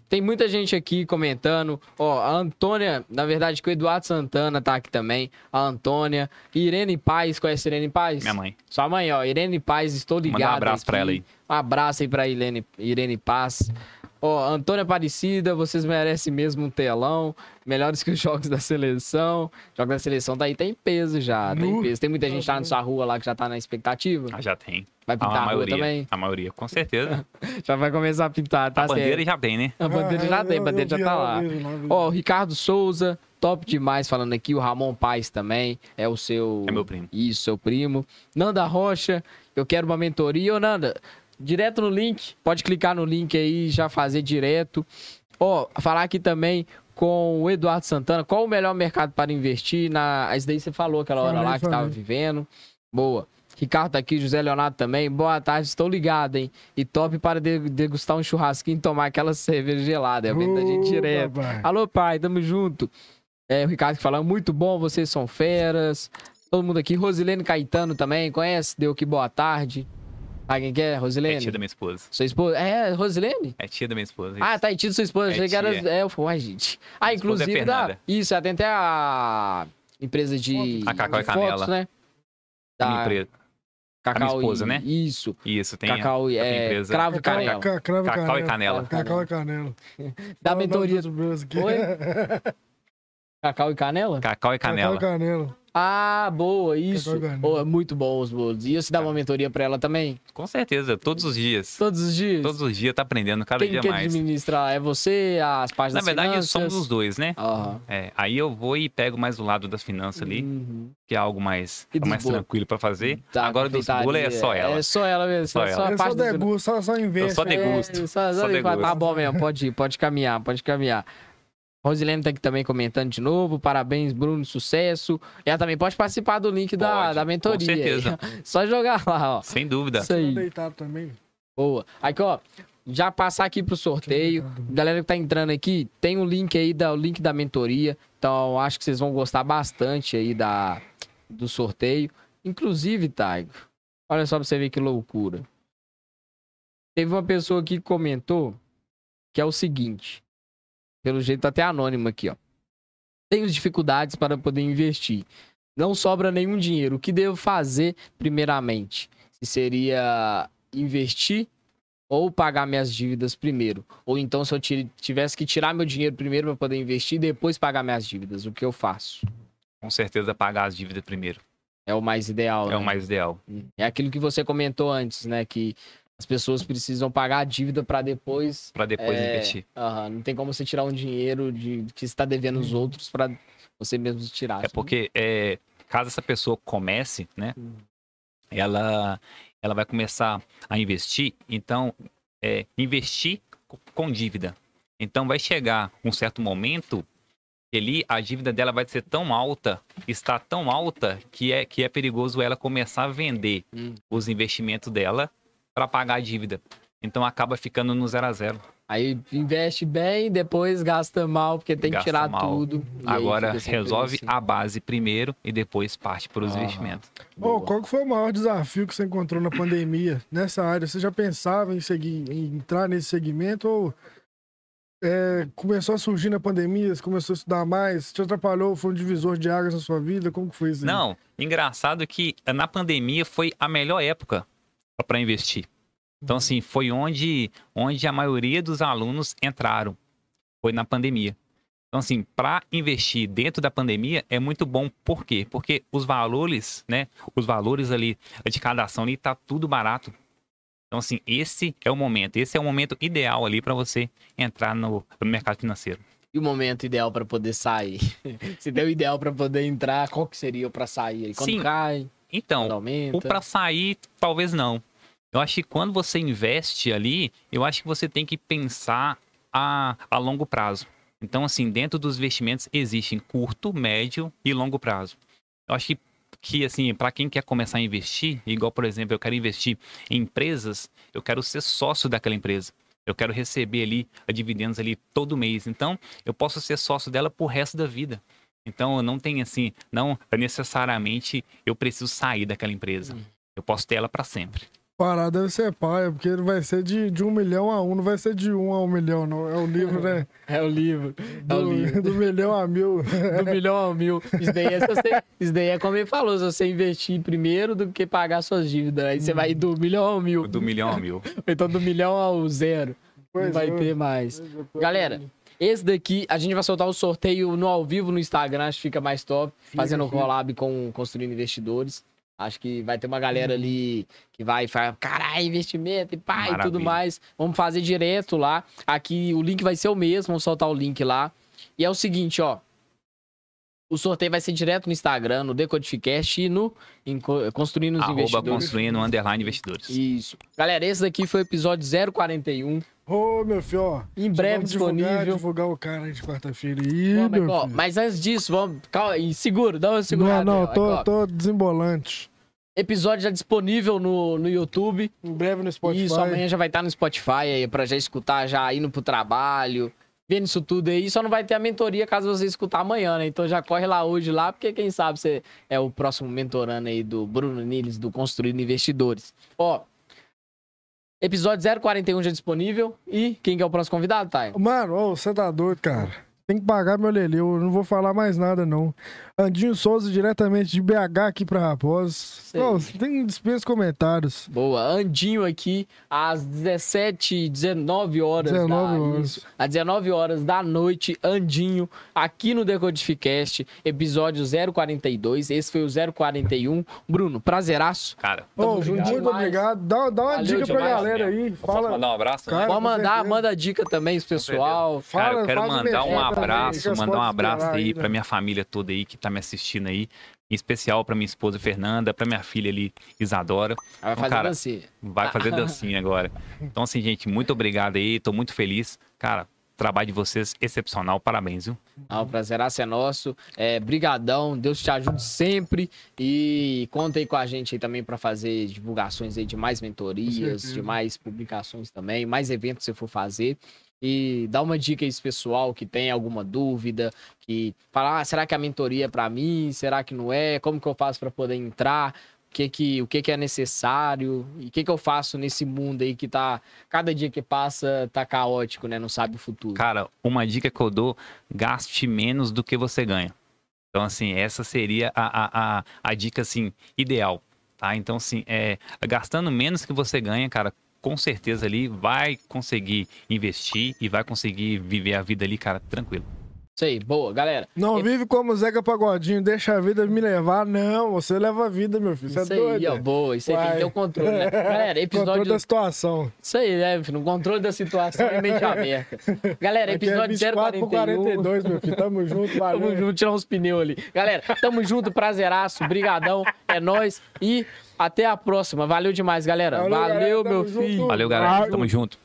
tem muita gente aqui comentando. Ó, a Antônia, na verdade, que o Eduardo Santana tá aqui também. A Antônia. Irene Paz, conhece Irene Paz? Minha mãe. Sua mãe, ó. Irene Paz, estou ligado. Manda um abraço aqui. pra ela aí. Um abraço aí pra Irene, Irene Paz. Ó, Antônia Aparecida, vocês merecem mesmo um telão. Melhores que os jogos da seleção. Jogos da seleção daí tem peso já. Tem peso. Tem muita gente lá na sua rua lá que já tá na expectativa. Ah, já tem. Vai pintar a, a maioria, também? A maioria, com certeza. já vai começar a pintar, tá A bandeira já tem, né? A bandeira ah, já tem, a bandeira já tá lá. Ó, o Ricardo Souza, top demais falando aqui. O Ramon Paz também, é o seu... É meu primo. Isso, seu primo. Nanda Rocha, eu quero uma mentoria. Ô, Nanda, direto no link, pode clicar no link aí e já fazer direto. Ó, falar aqui também com o Eduardo Santana, qual o melhor mercado para investir? Na... Isso daí você falou aquela hora falei, lá que falei. tava vivendo. Boa. Ricardo tá aqui, José Leonardo também. Boa tarde, estou ligado, hein? E top para degustar um churrasquinho e tomar aquela cerveja gelada. É vendo da gente direto. Pai. Alô, pai, tamo junto. É, o Ricardo que fala, muito bom, vocês são feras. Todo mundo aqui. Rosilene Caetano também, conhece? Deu que boa tarde. Ah, quem que é? Rosilene? É tia da minha esposa. Sua esposa? É, Rosilene? É tia da minha esposa. Ah, tá, é tia da sua esposa. É Achei que era. É, eu falei, gente. Ah, inclusive. É da... Isso, tem até a empresa de. A Cacau e Canela. Fotos, né? Da... Minha empresa. Cacau a minha esposa, e... né? Isso. Isso, tem Cacau, a, é, empresa. Cravo e Canela. Cravo Cacau e Canela. Cacau e Canela. Da mentoria. Oi? Cacau e Canela? Cacau e Canela. Cacau e Canela. Ah, boa, isso. Oh, muito bom os bolos. E você dá uma mentoria pra ela também? Com certeza, todos os dias. Todos os dias? Todos os dias, tá aprendendo cada Quem dia que mais. Quem administra? É você, as páginas Na verdade, finanças? somos os dois, né? Uhum. É, aí eu vou e pego mais o lado das finanças ali, uhum. que é algo mais, é mais tranquilo pra fazer. Tá, Agora dos bolos é só ela. É só ela mesmo. Só, só ela. Eu só degusto, só, só investe. Eu só degusto. É, só, só, só degusto. Tá bom mesmo, pode ir, pode caminhar, pode caminhar. Rosilene tá aqui também comentando de novo. Parabéns, Bruno, sucesso. Ela também pode participar do link da, da mentoria. Com certeza. Só jogar lá, ó. Sem dúvida. Isso aí. deitado também. Boa. Aqui, ó. Já passar aqui pro sorteio. Galera que tá entrando aqui, tem o um link aí, da, o link da mentoria. Então, acho que vocês vão gostar bastante aí da, do sorteio. Inclusive, Taigo, olha só pra você ver que loucura. Teve uma pessoa que comentou que é o seguinte. Pelo jeito tá até anônimo aqui, ó. Tenho dificuldades para poder investir. Não sobra nenhum dinheiro. O que devo fazer primeiramente? Se seria investir ou pagar minhas dívidas primeiro. Ou então se eu tivesse que tirar meu dinheiro primeiro para poder investir e depois pagar minhas dívidas, o que eu faço? Com certeza pagar as dívidas primeiro. É o mais ideal. É né? o mais ideal. É aquilo que você comentou antes, né? Que as pessoas precisam pagar a dívida para depois. Para depois é, investir. Uh, não tem como você tirar um dinheiro de que está devendo os outros para você mesmo tirar. É porque é, caso essa pessoa comece, né? ela, ela vai começar a investir. Então, é, investir co- com dívida. Então, vai chegar um certo momento que ali a dívida dela vai ser tão alta, está tão alta, que é, que é perigoso ela começar a vender Hum. os investimentos dela para pagar a dívida. Então, acaba ficando no zero a zero. Aí investe bem, depois gasta mal, porque tem que Gasta tirar mal. tudo. e Agora, resolve assim. a base primeiro e depois parte para os Aham. investimentos. Boa. qual que foi o maior desafio que você encontrou na pandemia nessa área? Você já pensava em seguir, em entrar nesse segmento ou é, começou a surgir na pandemia, você começou a estudar mais, te atrapalhou, foi um divisor de águas na sua vida? Como que foi isso? aí? Não, engraçado que na pandemia foi a melhor época para investir. Então, assim, foi onde, onde a maioria dos alunos entraram. Foi na pandemia. Então, assim, para investir dentro da pandemia é muito bom. Por quê? Porque os valores, né? Os valores ali de cada ação ali tá tudo barato. Então, assim, esse é o momento. Esse é o momento ideal ali para você entrar no, no mercado financeiro. E o momento ideal pra poder sair? Se der o ideal pra poder entrar, qual que seria pra sair? Quando Sim. cai, Então? Ou para sair, talvez não. Eu acho que quando você investe ali, eu acho que você tem que pensar a, a longo prazo. Então, assim, dentro dos investimentos existem curto, médio e longo prazo. Eu acho que, que assim, para quem quer começar a investir, igual, por exemplo, eu quero investir em empresas, eu quero ser sócio daquela empresa. Eu quero receber ali dividendos ali todo mês. Então, eu posso ser sócio dela por resto da vida. Então, eu não tenho assim, não necessariamente eu preciso sair daquela empresa. Hum. Eu posso ter ela para sempre. Parar deve ser paia, porque ele vai ser de, de um milhão a um, não vai ser de um a um milhão, não. É o livro, né? É o livro. É o Do, livro. do milhão a mil. Do milhão ao mil. Isso daí é, se você- isso daí é como ele falou, se você investir primeiro do que pagar suas dívidas. Aí você vai do milhão ao mil. Do milhão a mil. Então do milhão ao zero. Não Pois vai é. ter mais. Galera, esse daqui, a gente vai soltar o sorteio no ao vivo no Instagram, acho que fica mais top. fazendo fica. collab com Construindo Investidores. Acho que vai ter uma galera ali que vai falar, caralho, investimento e pá, e tudo mais. Vamos fazer direto lá. Aqui o link vai ser o mesmo, vamos soltar o link lá. E é o seguinte, ó. O sorteio vai ser direto no Instagram, no Decodificast e no em Co- Construindo os Arroba Investidores. construindo underline investidores. Isso. Galera, esse daqui foi o episódio 041. Ô, meu filho, ó. Em breve vamos divulgar, disponível. divulgar o cara aí de quarta-feira mas, meu ó, mas antes disso, vamos. Calma aí, segura, dá uma Não, segurada. não, ó. tô, tô desembolante. Episódio já disponível no, no YouTube. Em breve no Spotify. Isso, amanhã já vai estar no Spotify aí, pra já escutar, já indo pro trabalho, vendo isso tudo aí. Só não vai ter a mentoria caso você escutar amanhã, né? Então já corre lá hoje lá, porque quem sabe você é o próximo mentorando aí do Bruno Niles, do Construindo Investidores. Ó, episódio 041 já disponível. E quem que é o próximo convidado, Thay? Mano, ô, você tá doido, cara. Tem que pagar meu lelê, eu não vou falar mais nada, não. Andinho Souza, diretamente de BH aqui pra Raposo. Sei. Ô, tem dispensa comentários. Boa, Andinho aqui às 17, 19 horas. 19 da, horas. isso, às 19 horas da noite, Andinho, aqui no Decodificast, episódio 042. Esse foi o 041. Bruno, prazeraço. Cara, Tamo Ô, junto muito demais. obrigado. Dá, dá uma Valeu dica pra demais, galera aí. posso Fala, mandar um abraço? Cara, né? Pode com mandar, manda dica também, pro pessoal. Fala, Cara, eu quero mandar um abraço, as mandar um abraço aí né? pra minha família toda aí que tá me assistindo aí. Em especial pra minha esposa Fernanda, pra minha filha ali, Isadora. Vai Então, fazer cara, dancinha. Vai fazer dancinha agora. Então, assim, gente, muito obrigado aí. Tô muito feliz. Cara, o trabalho de vocês excepcional. Parabéns, viu? Ah, o prazeraço é nosso. É, brigadão, Deus te ajude sempre. E conta aí com a gente aí também para fazer divulgações aí de mais mentorias, de mais publicações também, mais eventos que você for fazer. E dá uma dica aí esse pessoal que tem alguma dúvida, que fala, ah, será que a mentoria é para mim? Será que não é? Como que eu faço para poder entrar? O que que, o que que é necessário? E o que que eu faço nesse mundo aí que tá, cada dia que passa, tá caótico, né? Não sabe o futuro. Cara, uma dica que eu dou: gaste menos do que você ganha. Então, assim, essa seria a, a, a, a dica, assim, ideal. Tá? Então, assim, é, gastando menos que você ganha, cara, com certeza ali vai conseguir investir e vai conseguir viver a vida ali, cara, tranquilo. Isso aí, boa, galera. Não vive como Zeca Pagodinho, deixa a vida me levar. Não, você leva a vida, meu filho. Você Isso é doido. aí, ó, boa. Isso aí tem que Uai. ter o controle, né? Galera, episódio. Controle da situação. Isso aí, né, filho? No controle da situação e mente aberta. Galera, Aqui é episódio 24 por 041. 42, meu filho. Tamo junto, valeu. Tamo junto, tirar uns pneus ali. Galera, tamo junto, prazeraço, brigadão, é nóis e até a próxima. Valeu demais, galera. Valeu, Valeu, galera, meu junto. filho. Valeu, galera. Tamo junto.